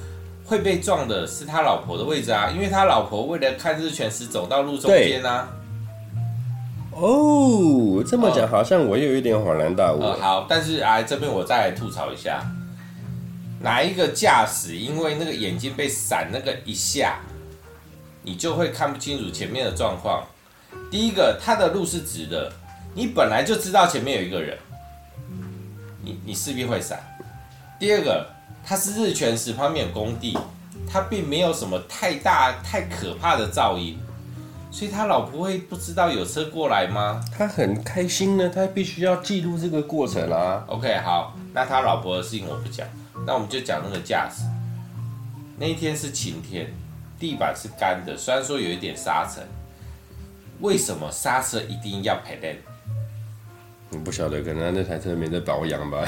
会被撞的是他老婆的位置啊，因为他老婆为了看日全食走到路中间啊。哦，这么讲好像我又有一点恍然大悟。呃，好，但是啊，这边我再来吐槽一下，哪一个驾驶因为那个眼睛被闪那个一下。你就会看不清楚前面的状况。第一个，他的路是直的，你本来就知道前面有一个人，你你势必会闪。第二个，它是日全食旁边有工地，它并没有什么太大太可怕的噪音，所以他老婆会不知道有车过来吗？他很开心呢，他必须要记录这个过程啊。OK，好，那他老婆的事情我不讲，那我们就讲那个驾驶。那一天是晴天，地板是干的，虽然说有一点沙尘。为什么刹车一定要 pedal？你不晓得，可能那台车没在保养吧？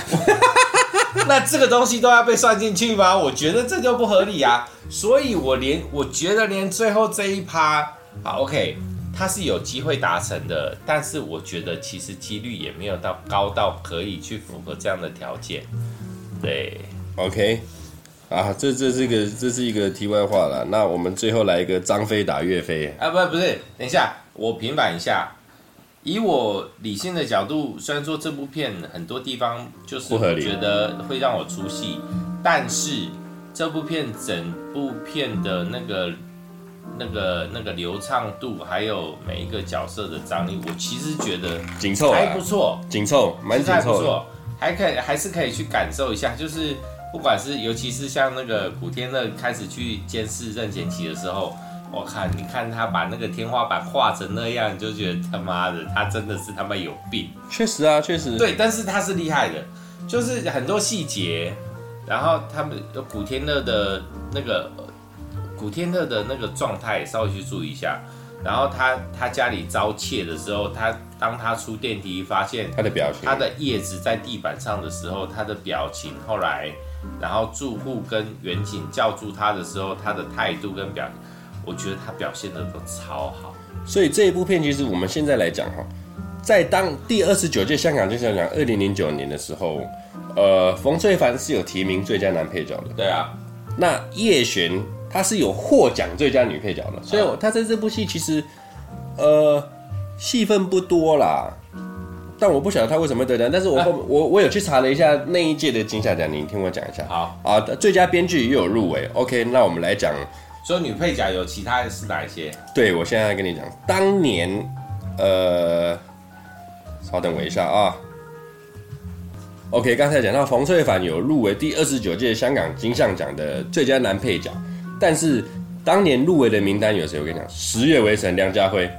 那这个东西都要被算进去吗？我觉得这就不合理啊！所以我连我觉得连最后这一趴，好 OK，它是有机会达成的，但是我觉得其实几率也没有到高到可以去符合这样的条件。对，OK，啊，这这是一个这是一个题外话了。那我们最后来一个张飞打岳飞啊，不不是，等一下。我平反一下，以我理性的角度，虽然说这部片很多地方就是我觉得会让我出戏，但是这部片整部片的那个、那个、那个流畅度，还有每一个角色的张力，我其实觉得紧凑还不错，紧凑，蛮紧凑的，还可以还是可以去感受一下，就是不管是尤其是像那个古天乐开始去监视任贤齐的时候。我看，你看他把那个天花板画成那样，你就觉得他妈的，他真的是他妈有病。确实啊，确实。对，但是他是厉害的，就是很多细节，然后他们古天乐的那个古天乐的那个状态稍微去注意一下。然后他他家里遭窃的时候，他当他出电梯发现他的表情，他的叶子在地板上的时候，他的表情。后来，然后住户跟远景叫住他的时候，他的态度跟表。我觉得他表现的都超好，所以这一部片其实我们现在来讲哈，在当第二十九届香港金像奖二零零九年的时候，呃，冯翠凡是有提名最佳男配角的，对啊，那叶璇她是有获奖最佳女配角的，所以她在这部戏其实呃戏份不多啦，但我不晓得他为什么会得奖，但是我、啊、我我有去查了一下那一届的金像奖，你听我讲一下，好啊，最佳编剧也有入围，OK，那我们来讲。所以女配角有其他的是哪一些？对，我现在来跟你讲，当年，呃，稍等我一下啊。OK，刚才讲到冯翠凡有入围第二十九届香港金像奖的最佳男配角，但是当年入围的名单有谁？我跟你讲，《十月围城》梁家辉，《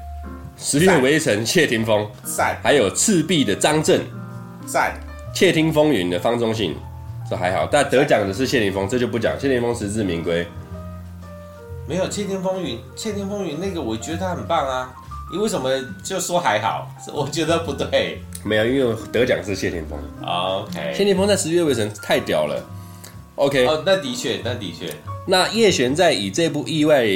十月围城》谢霆锋，赞，还有《赤壁》的张震，赞，《窃听风云》的方中信，这还好，但得奖的是谢霆锋，这就不讲，谢霆锋实至名归。没有《窃听风云》，《窃听风云》那个我觉得他很棒啊，你为什么就说还好？我觉得不对。没有，因为得奖是谢霆锋。OK，谢霆锋在《十月围城》太屌了。OK，哦，那的确，那的确。那叶璇在以这部《意外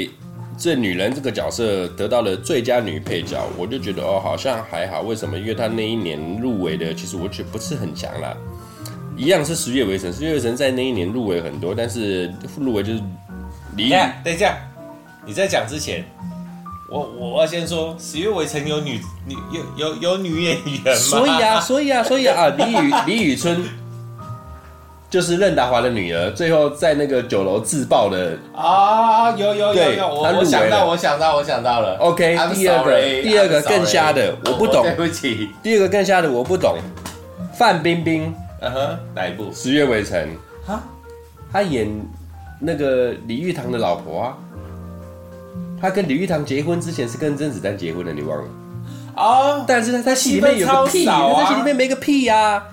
这女人》这个角色得到了最佳女配角，我就觉得哦，好像还好。为什么？因为她那一年入围的，其实我觉得不是很强啦。一样是《十月围城》，《十月围城》在那一年入围很多，但是入围就是。你等一下，你在讲之前，我我要先说，十月围城有女女有有有女演员吗？所以啊，所以啊，所以啊，李宇李宇春就是任达华的女儿，最后在那个酒楼自爆的啊，有有有有，我我想到我想到我想到了。OK，第二个第二个更瞎的，我不懂，对不起，第二个更瞎的我不懂，范冰冰，嗯哼，哪一部？十月围城，哈，她演。那个李玉堂的老婆啊，他跟李玉堂结婚之前是跟甄子丹结婚的，你忘了？哦，但是他在戏里面有个屁，啊、他在戏里面没个屁呀、啊。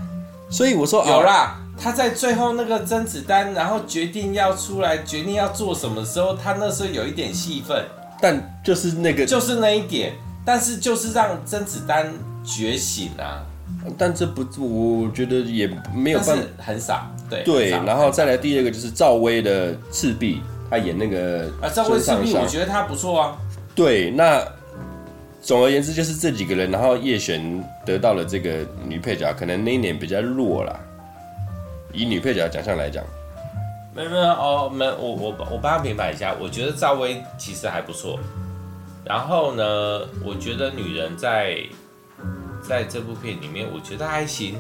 所以我说有啦，他在最后那个甄子丹，然后决定要出来，决定要做什么时候，他那时候有一点戏份，但就是那个，就是那一点，但是就是让甄子丹觉醒啊。但这不，我觉得也没有办法，很傻。对，对，然后再来第二个就是赵薇的赤壁，她演那个啊，赵薇赤壁，我觉得她不错啊。对，那总而言之就是这几个人，然后叶璇得到了这个女配角，可能那一年比较弱啦。以女配角奖项来讲，没有没有哦，没有，我我我帮他评判一下，我觉得赵薇其实还不错。然后呢，我觉得女人在在这部片里面，我觉得还行。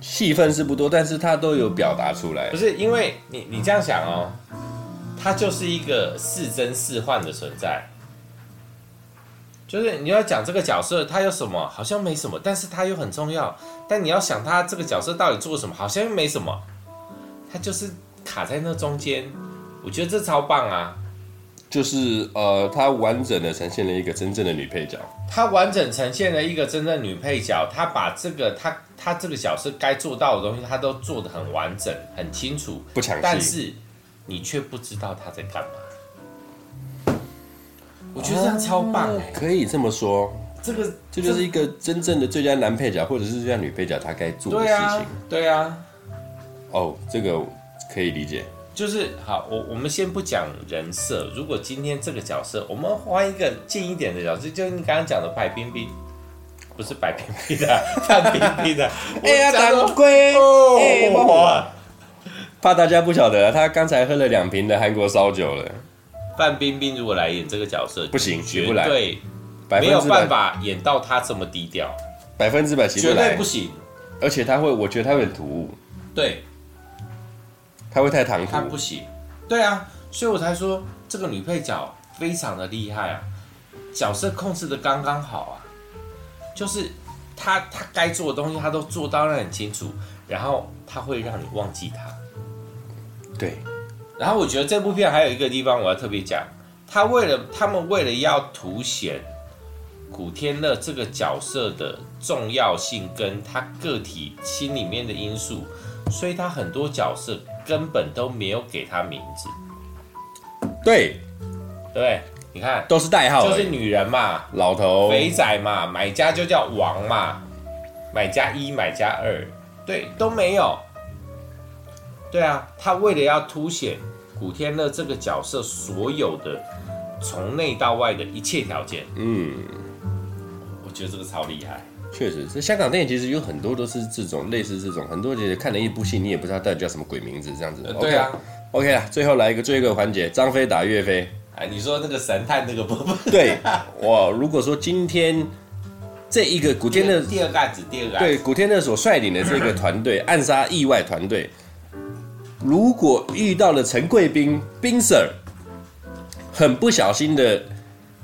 戏份是不多，但是她都有表达出来。不是因为你，你这样想哦，她就是一个似真似幻的存在。就是你要讲这个角色他有什么，好像没什么，但是他又很重要。但你要想他这个角色到底做什么，好像又没什么，他就是卡在那中间。我觉得这超棒啊！就是呃，他完整的呈现了一个真正的女配角。他完整呈现了一个真正女配角，他把这个他他这个角色该做到的东西，他都做的很完整、很清楚，不抢戏。但是你却不知道他在干嘛。我觉得这样超棒，欸，可以这么说。这个这就是一个真正的最佳男配角，或者是最佳女配角，他该做的事情。对啊。哦，这个可以理解。就是好，我我们先不讲人设。如果今天这个角色，我们换一个近一点的角色，就是你刚刚讲的白冰冰，不是白冰冰的，范冰冰的。哎呀，当归哦！怕大家不晓得，他刚才喝了两瓶的韩国烧酒了。范冰冰如果来演这个角色，不行，绝对没有办法演到她这么低调，百分之百绝对不行。而且她会，我觉得她会很突兀。对。她会太唐突，她不行。对啊，所以我才说这个女配角非常的厉害啊，角色控制的刚刚好啊，就是她她该做的东西她都做到很清楚，然后她会让你忘记她。对，然后我觉得这部片还有一个地方我要特别讲，他为了他们为了要凸显古天乐这个角色的重要性跟他个体心里面的因素，所以他很多角色。根本都没有给他名字，对，对，你看都是代号，就是女人嘛，老头、肥仔嘛，买家就叫王嘛，买家一、买家二，对，都没有。对啊，他为了要凸显古天乐这个角色所有的从内到外的一切条件，嗯，我觉得这个超厉害。确实，这香港电影其实有很多都是这种类似这种，很多人看了一部戏，你也不知道到底叫什么鬼名字这样子。对啊，OK 啊，最后来一个最后一个环节，张飞打岳飞。哎，你说那个神探那个部分？对，我如果说今天这一个古天乐第二个案子，第二个对古天乐所率领的这个团队暗杀意外团队，如果遇到了陈贵宾宾 Sir，很不小心的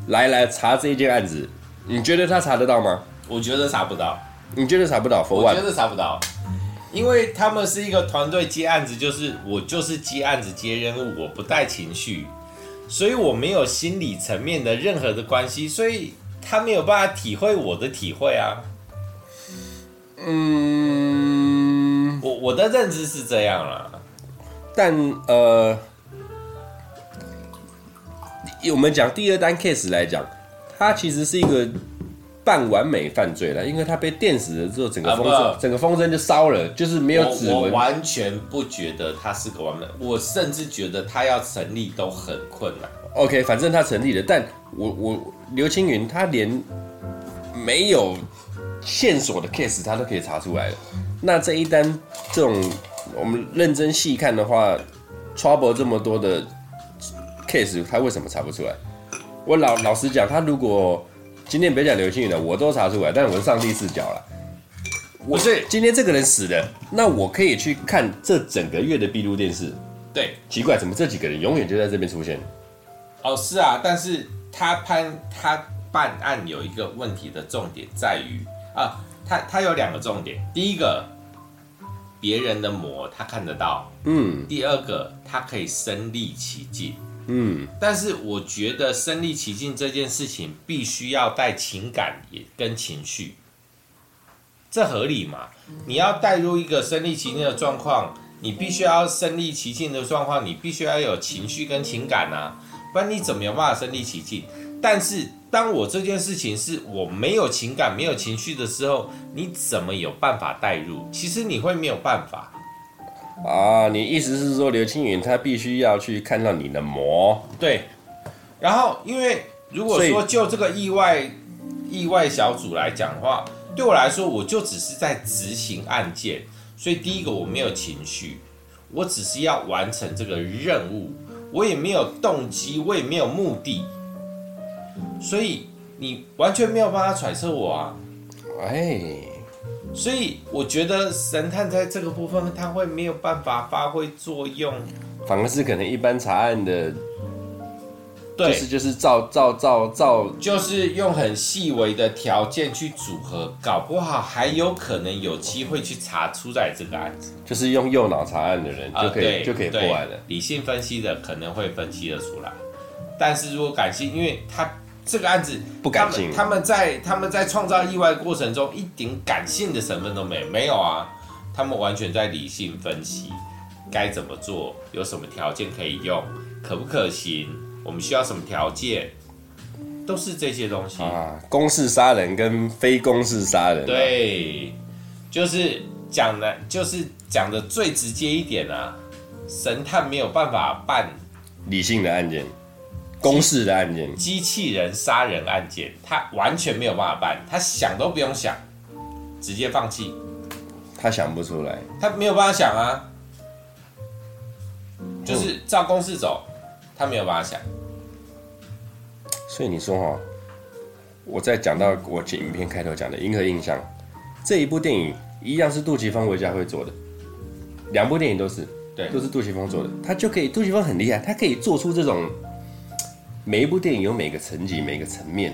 来来查这一件案子，你觉得他查得到吗？我觉得查不到，你觉得查不到？我觉得查不到，因为他们是一个团队接案子，就是我就是接案子接任务，我不带情绪，所以我没有心理层面的任何的关系，所以他没有办法体会我的体会啊。嗯，我我的认知是这样啦，但呃，我们讲第二单 case 来讲，它其实是一个。半完美犯罪了，因为他被电死了之后，整个风筝、啊、整个风筝就烧了，就是没有指纹。我完全不觉得他是个完美，我甚至觉得他要成立都很困难。OK，反正他成立了，但我我刘青云他连没有线索的 case 他都可以查出来了。那这一单这种我们认真细看的话，trouble 这么多的 case，他为什么查不出来？我老老实讲，他如果今天别讲流星雨了，我都查出来，但我是上帝视角了。我是今天这个人死的，那我可以去看这整个月的闭路电视。对，奇怪，怎么这几个人永远就在这边出现？哦，是啊，但是他判他办案有一个问题的重点在于啊，他他有两个重点，第一个，别人的魔他看得到，嗯，第二个，他可以身历其境。嗯，但是我觉得身历其境这件事情必须要带情感也跟情绪，这合理吗？你要带入一个身历其境的状况，你必须要身历其境的状况，你必须要有情绪跟情感啊，不然你怎么有办法身历其境？但是当我这件事情是我没有情感、没有情绪的时候，你怎么有办法带入？其实你会没有办法。啊，你意思是说刘青云他必须要去看到你的魔？对。然后，因为如果说就这个意外意外小组来讲的话，对我来说，我就只是在执行案件，所以第一个我没有情绪，我只是要完成这个任务，我也没有动机，我也没有目的，所以你完全没有办法揣测我啊。哎。所以我觉得神探在这个部分他会没有办法发挥作用，反而是可能一般查案的对，就是就是照照照照，就是用很细微的条件去组合，搞不好还有可能有机会去查出来这个案子。就是用右脑查案的人就可以、呃、就可以破案了。理性分析的可能会分析得出来，但是如果感性，因为他这个案子不感性，他们，他们在他们在创造意外过程中一点感性的成分都没有没有啊，他们完全在理性分析该怎么做，有什么条件可以用，可不可行。我们需要什么条件？都是这些东西啊。公式杀人跟非公式杀人，对，就是讲的，就是讲的最直接一点啊。神探没有办法办理性的案件，公式的案件，机器人杀人案件，他完全没有办法办，他想都不用想，直接放弃。他想不出来，他没有办法想啊，就是照公式走。他没有办法想，所以你说哈，我在讲到我影片开头讲的《银河印象》这一部电影，一样是杜琪峰、韦家辉做的，两部电影都是，对，都是杜琪峰做的，他就可以，杜琪峰很厉害，他可以做出这种每一部电影有每个层级、每个层面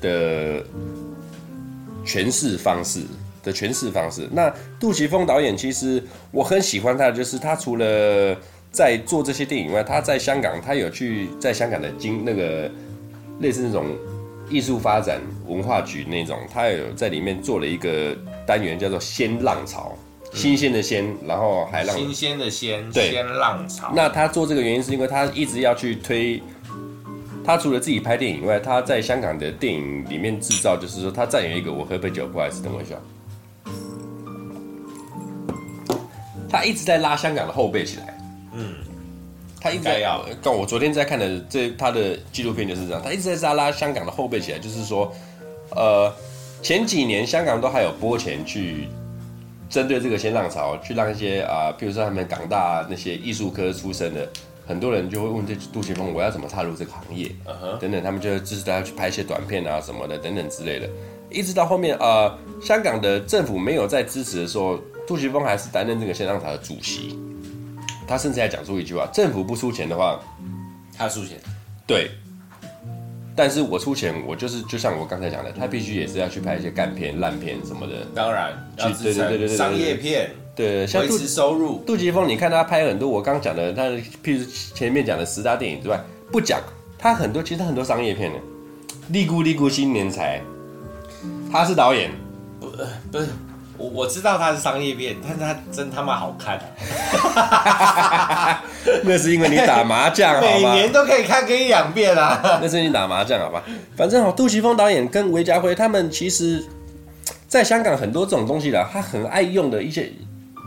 的诠释方式的诠释方式。那杜琪峰导演其实我很喜欢他的，就是他除了在做这些电影外，他在香港，他有去在香港的经那个类似那种艺术发展文化局那种，他有在里面做了一个单元，叫做“鲜浪潮”，新鲜的鲜，然后海浪，新鲜的鲜，对，鲜浪潮。那他做这个原因是因为他一直要去推，他除了自己拍电影以外，他在香港的电影里面制造，就是说他占有一个。我喝杯酒，不好意思，等我一下。他一直在拉香港的后辈起来。嗯，他一直在要。我昨天在看的这他的纪录片就是这样，他一直在拉拉香港的后辈起来，就是说，呃，前几年香港都还有拨钱去针对这个新浪潮，去让一些啊、呃，比如说他们港大那些艺术科出身的很多人就会问这杜琪峰，我要怎么踏入这个行业？等等，他们就支持大家去拍一些短片啊什么的等等之类的。一直到后面啊、呃，香港的政府没有再支持的时候，杜琪峰还是担任这个鲜浪潮的主席。他甚至还讲出一句话：“政府不出钱的话，他出钱。”对，但是我出钱，我就是就像我刚才讲的，他必须也是要去拍一些干片、烂片什么的。当然，去对对对对商业片，对，像维持收入。杜琪峰，你看他拍很多，我刚讲的，他譬如前面讲的十大电影之外，不讲他很多，其实他很多商业片的，《利姑利姑新年财》，他是导演，不不是。我我知道他是商业片，但是他真他妈好看。那是因为你打麻将，每年都可以看个一两遍啊。那是你打麻将，好吧？反正哦，杜琪峰导演跟韦家辉他们其实，在香港很多这种东西啦，他很爱用的一些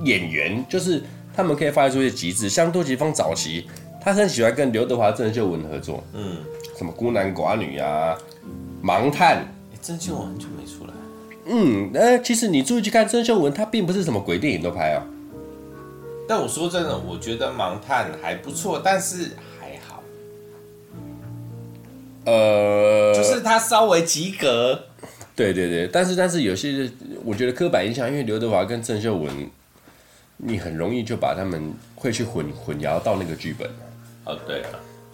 演员，就是他们可以发挥出一些极致。像杜琪峰早期，他很喜欢跟刘德华、郑秀文合作，嗯，什么孤男寡女啊，盲探，郑秀文就没出来。嗯，呃，其实你注意去看郑秀文，他并不是什么鬼电影都拍啊。但我说真的，我觉得《盲探》还不错，但是还好。呃，就是他稍微及格。对对对，但是但是有些，我觉得刻板印象，因为刘德华跟郑秀文，你很容易就把他们会去混混淆到那个剧本。哦，对啊，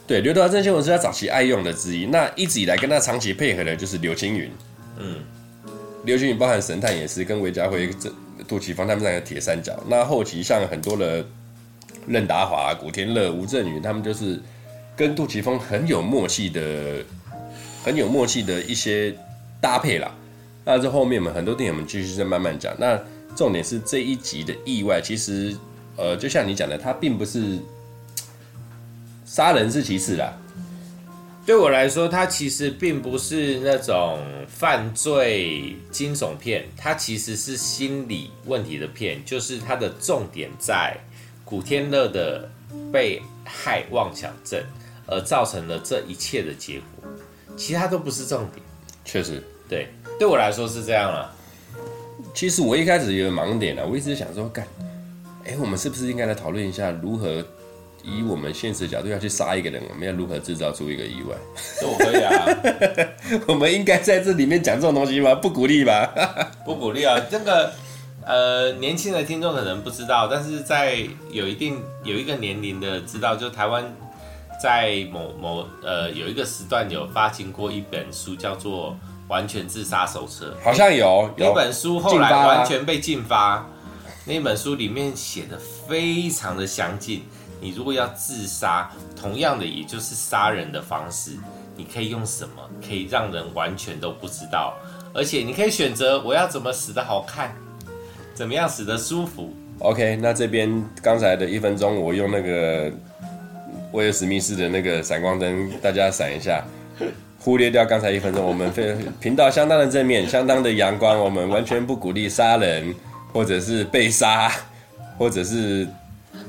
对，刘德华、郑秀文是他早期爱用的之一，那一直以来跟他长期配合的就是刘青云。嗯。刘青云包含神探也是跟韦家辉、这杜琪峰他们两个铁三角。那后期像很多的任达华、古天乐、吴镇宇，他们就是跟杜琪峰很有默契的、很有默契的一些搭配啦。那这后面我们很多电影我们继续再慢慢讲。那重点是这一集的意外，其实呃，就像你讲的，他并不是杀人是其次啦。对我来说，它其实并不是那种犯罪惊悚片，它其实是心理问题的片，就是它的重点在古天乐的被害妄想症，而造成了这一切的结果，其他都不是重点。确实，对，对我来说是这样了。其实我一开始有盲点了，我一直想说，干，哎，我们是不是应该来讨论一下如何？以我们现实角度要去杀一个人，我们要如何制造出一个意外？我可以啊。我们应该在这里面讲这种东西吗？不鼓励吧？不鼓励啊。这个呃，年轻的听众可能不知道，但是在有一定有一个年龄的知道，就台湾在某某呃有一个时段有发行过一本书，叫做《完全自杀手册》，好像有。那本书后来完全被禁发。那本书里面写的非常的详尽。你如果要自杀，同样的也就是杀人的方式，你可以用什么？可以让人完全都不知道。而且你可以选择我要怎么死的好看，怎么样死的舒服。OK，那这边刚才的一分钟，我用那个威尔史密斯的那个闪光灯，大家闪一下，忽略掉刚才一分钟。我们非频道相当的正面，相当的阳光，我们完全不鼓励杀人，或者是被杀，或者是。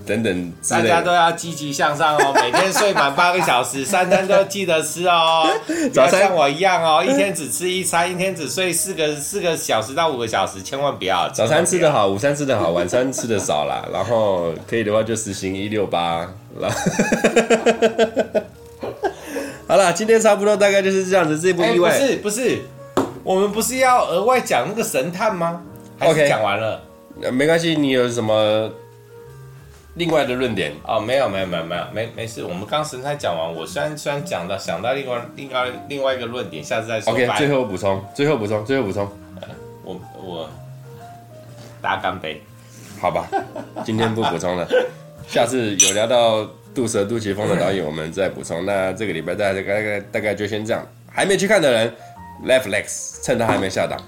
等等，大家都要积极向上哦！每天睡满八个小时，三餐都记得吃哦。早餐像我一样哦，一天只吃一餐，一天只睡四个四个小时到五个小时，千万不要。早餐吃得好，午餐吃得好，晚餐吃得少啦。然后可以的话就实行一六八。好了，今天差不多大概就是这样子。这部意外、欸、不是不是，我们不是要额外讲那个神探吗？还是讲完了？呃，没关系，你有什么？另外的论点哦，没有没有没有没有没没事，我们刚神探讲完，我虽然虽然讲到想到另外另外另外一个论点，下次再说。OK，最后补充，最后补充，最后补充。我我大家干杯，好吧，今天不补充了，下次有聊到杜蛇杜琪峰的导演，我们再补充。那这个礼拜大概大概大概就先这样，还没去看的人，Netflix 趁他还没下档，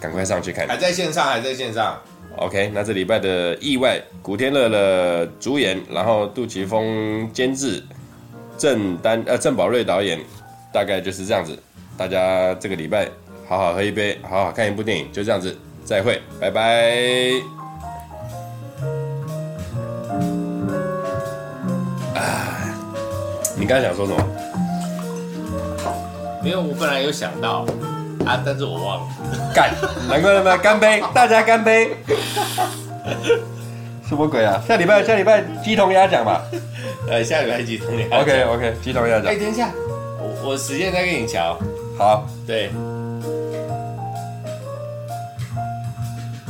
赶快上去看。还在线上，还在线上。OK，那这礼拜的意外，古天乐的主演，然后杜琪峰监制，郑丹呃郑宝瑞导演，大概就是这样子。大家这个礼拜好好喝一杯，好好看一部电影，就这样子，再会，拜拜。啊，你刚才想说什么？没有，我本来有想到。啊！但是我忘了，干，难怪他们干杯，大家干杯。什么鬼啊？下礼拜下礼拜鸡同鸭讲吧。呃，下礼拜鸡同鸭。OK OK，鸡同鸭讲。哎，等一下，我我时间再跟你瞧。好，对。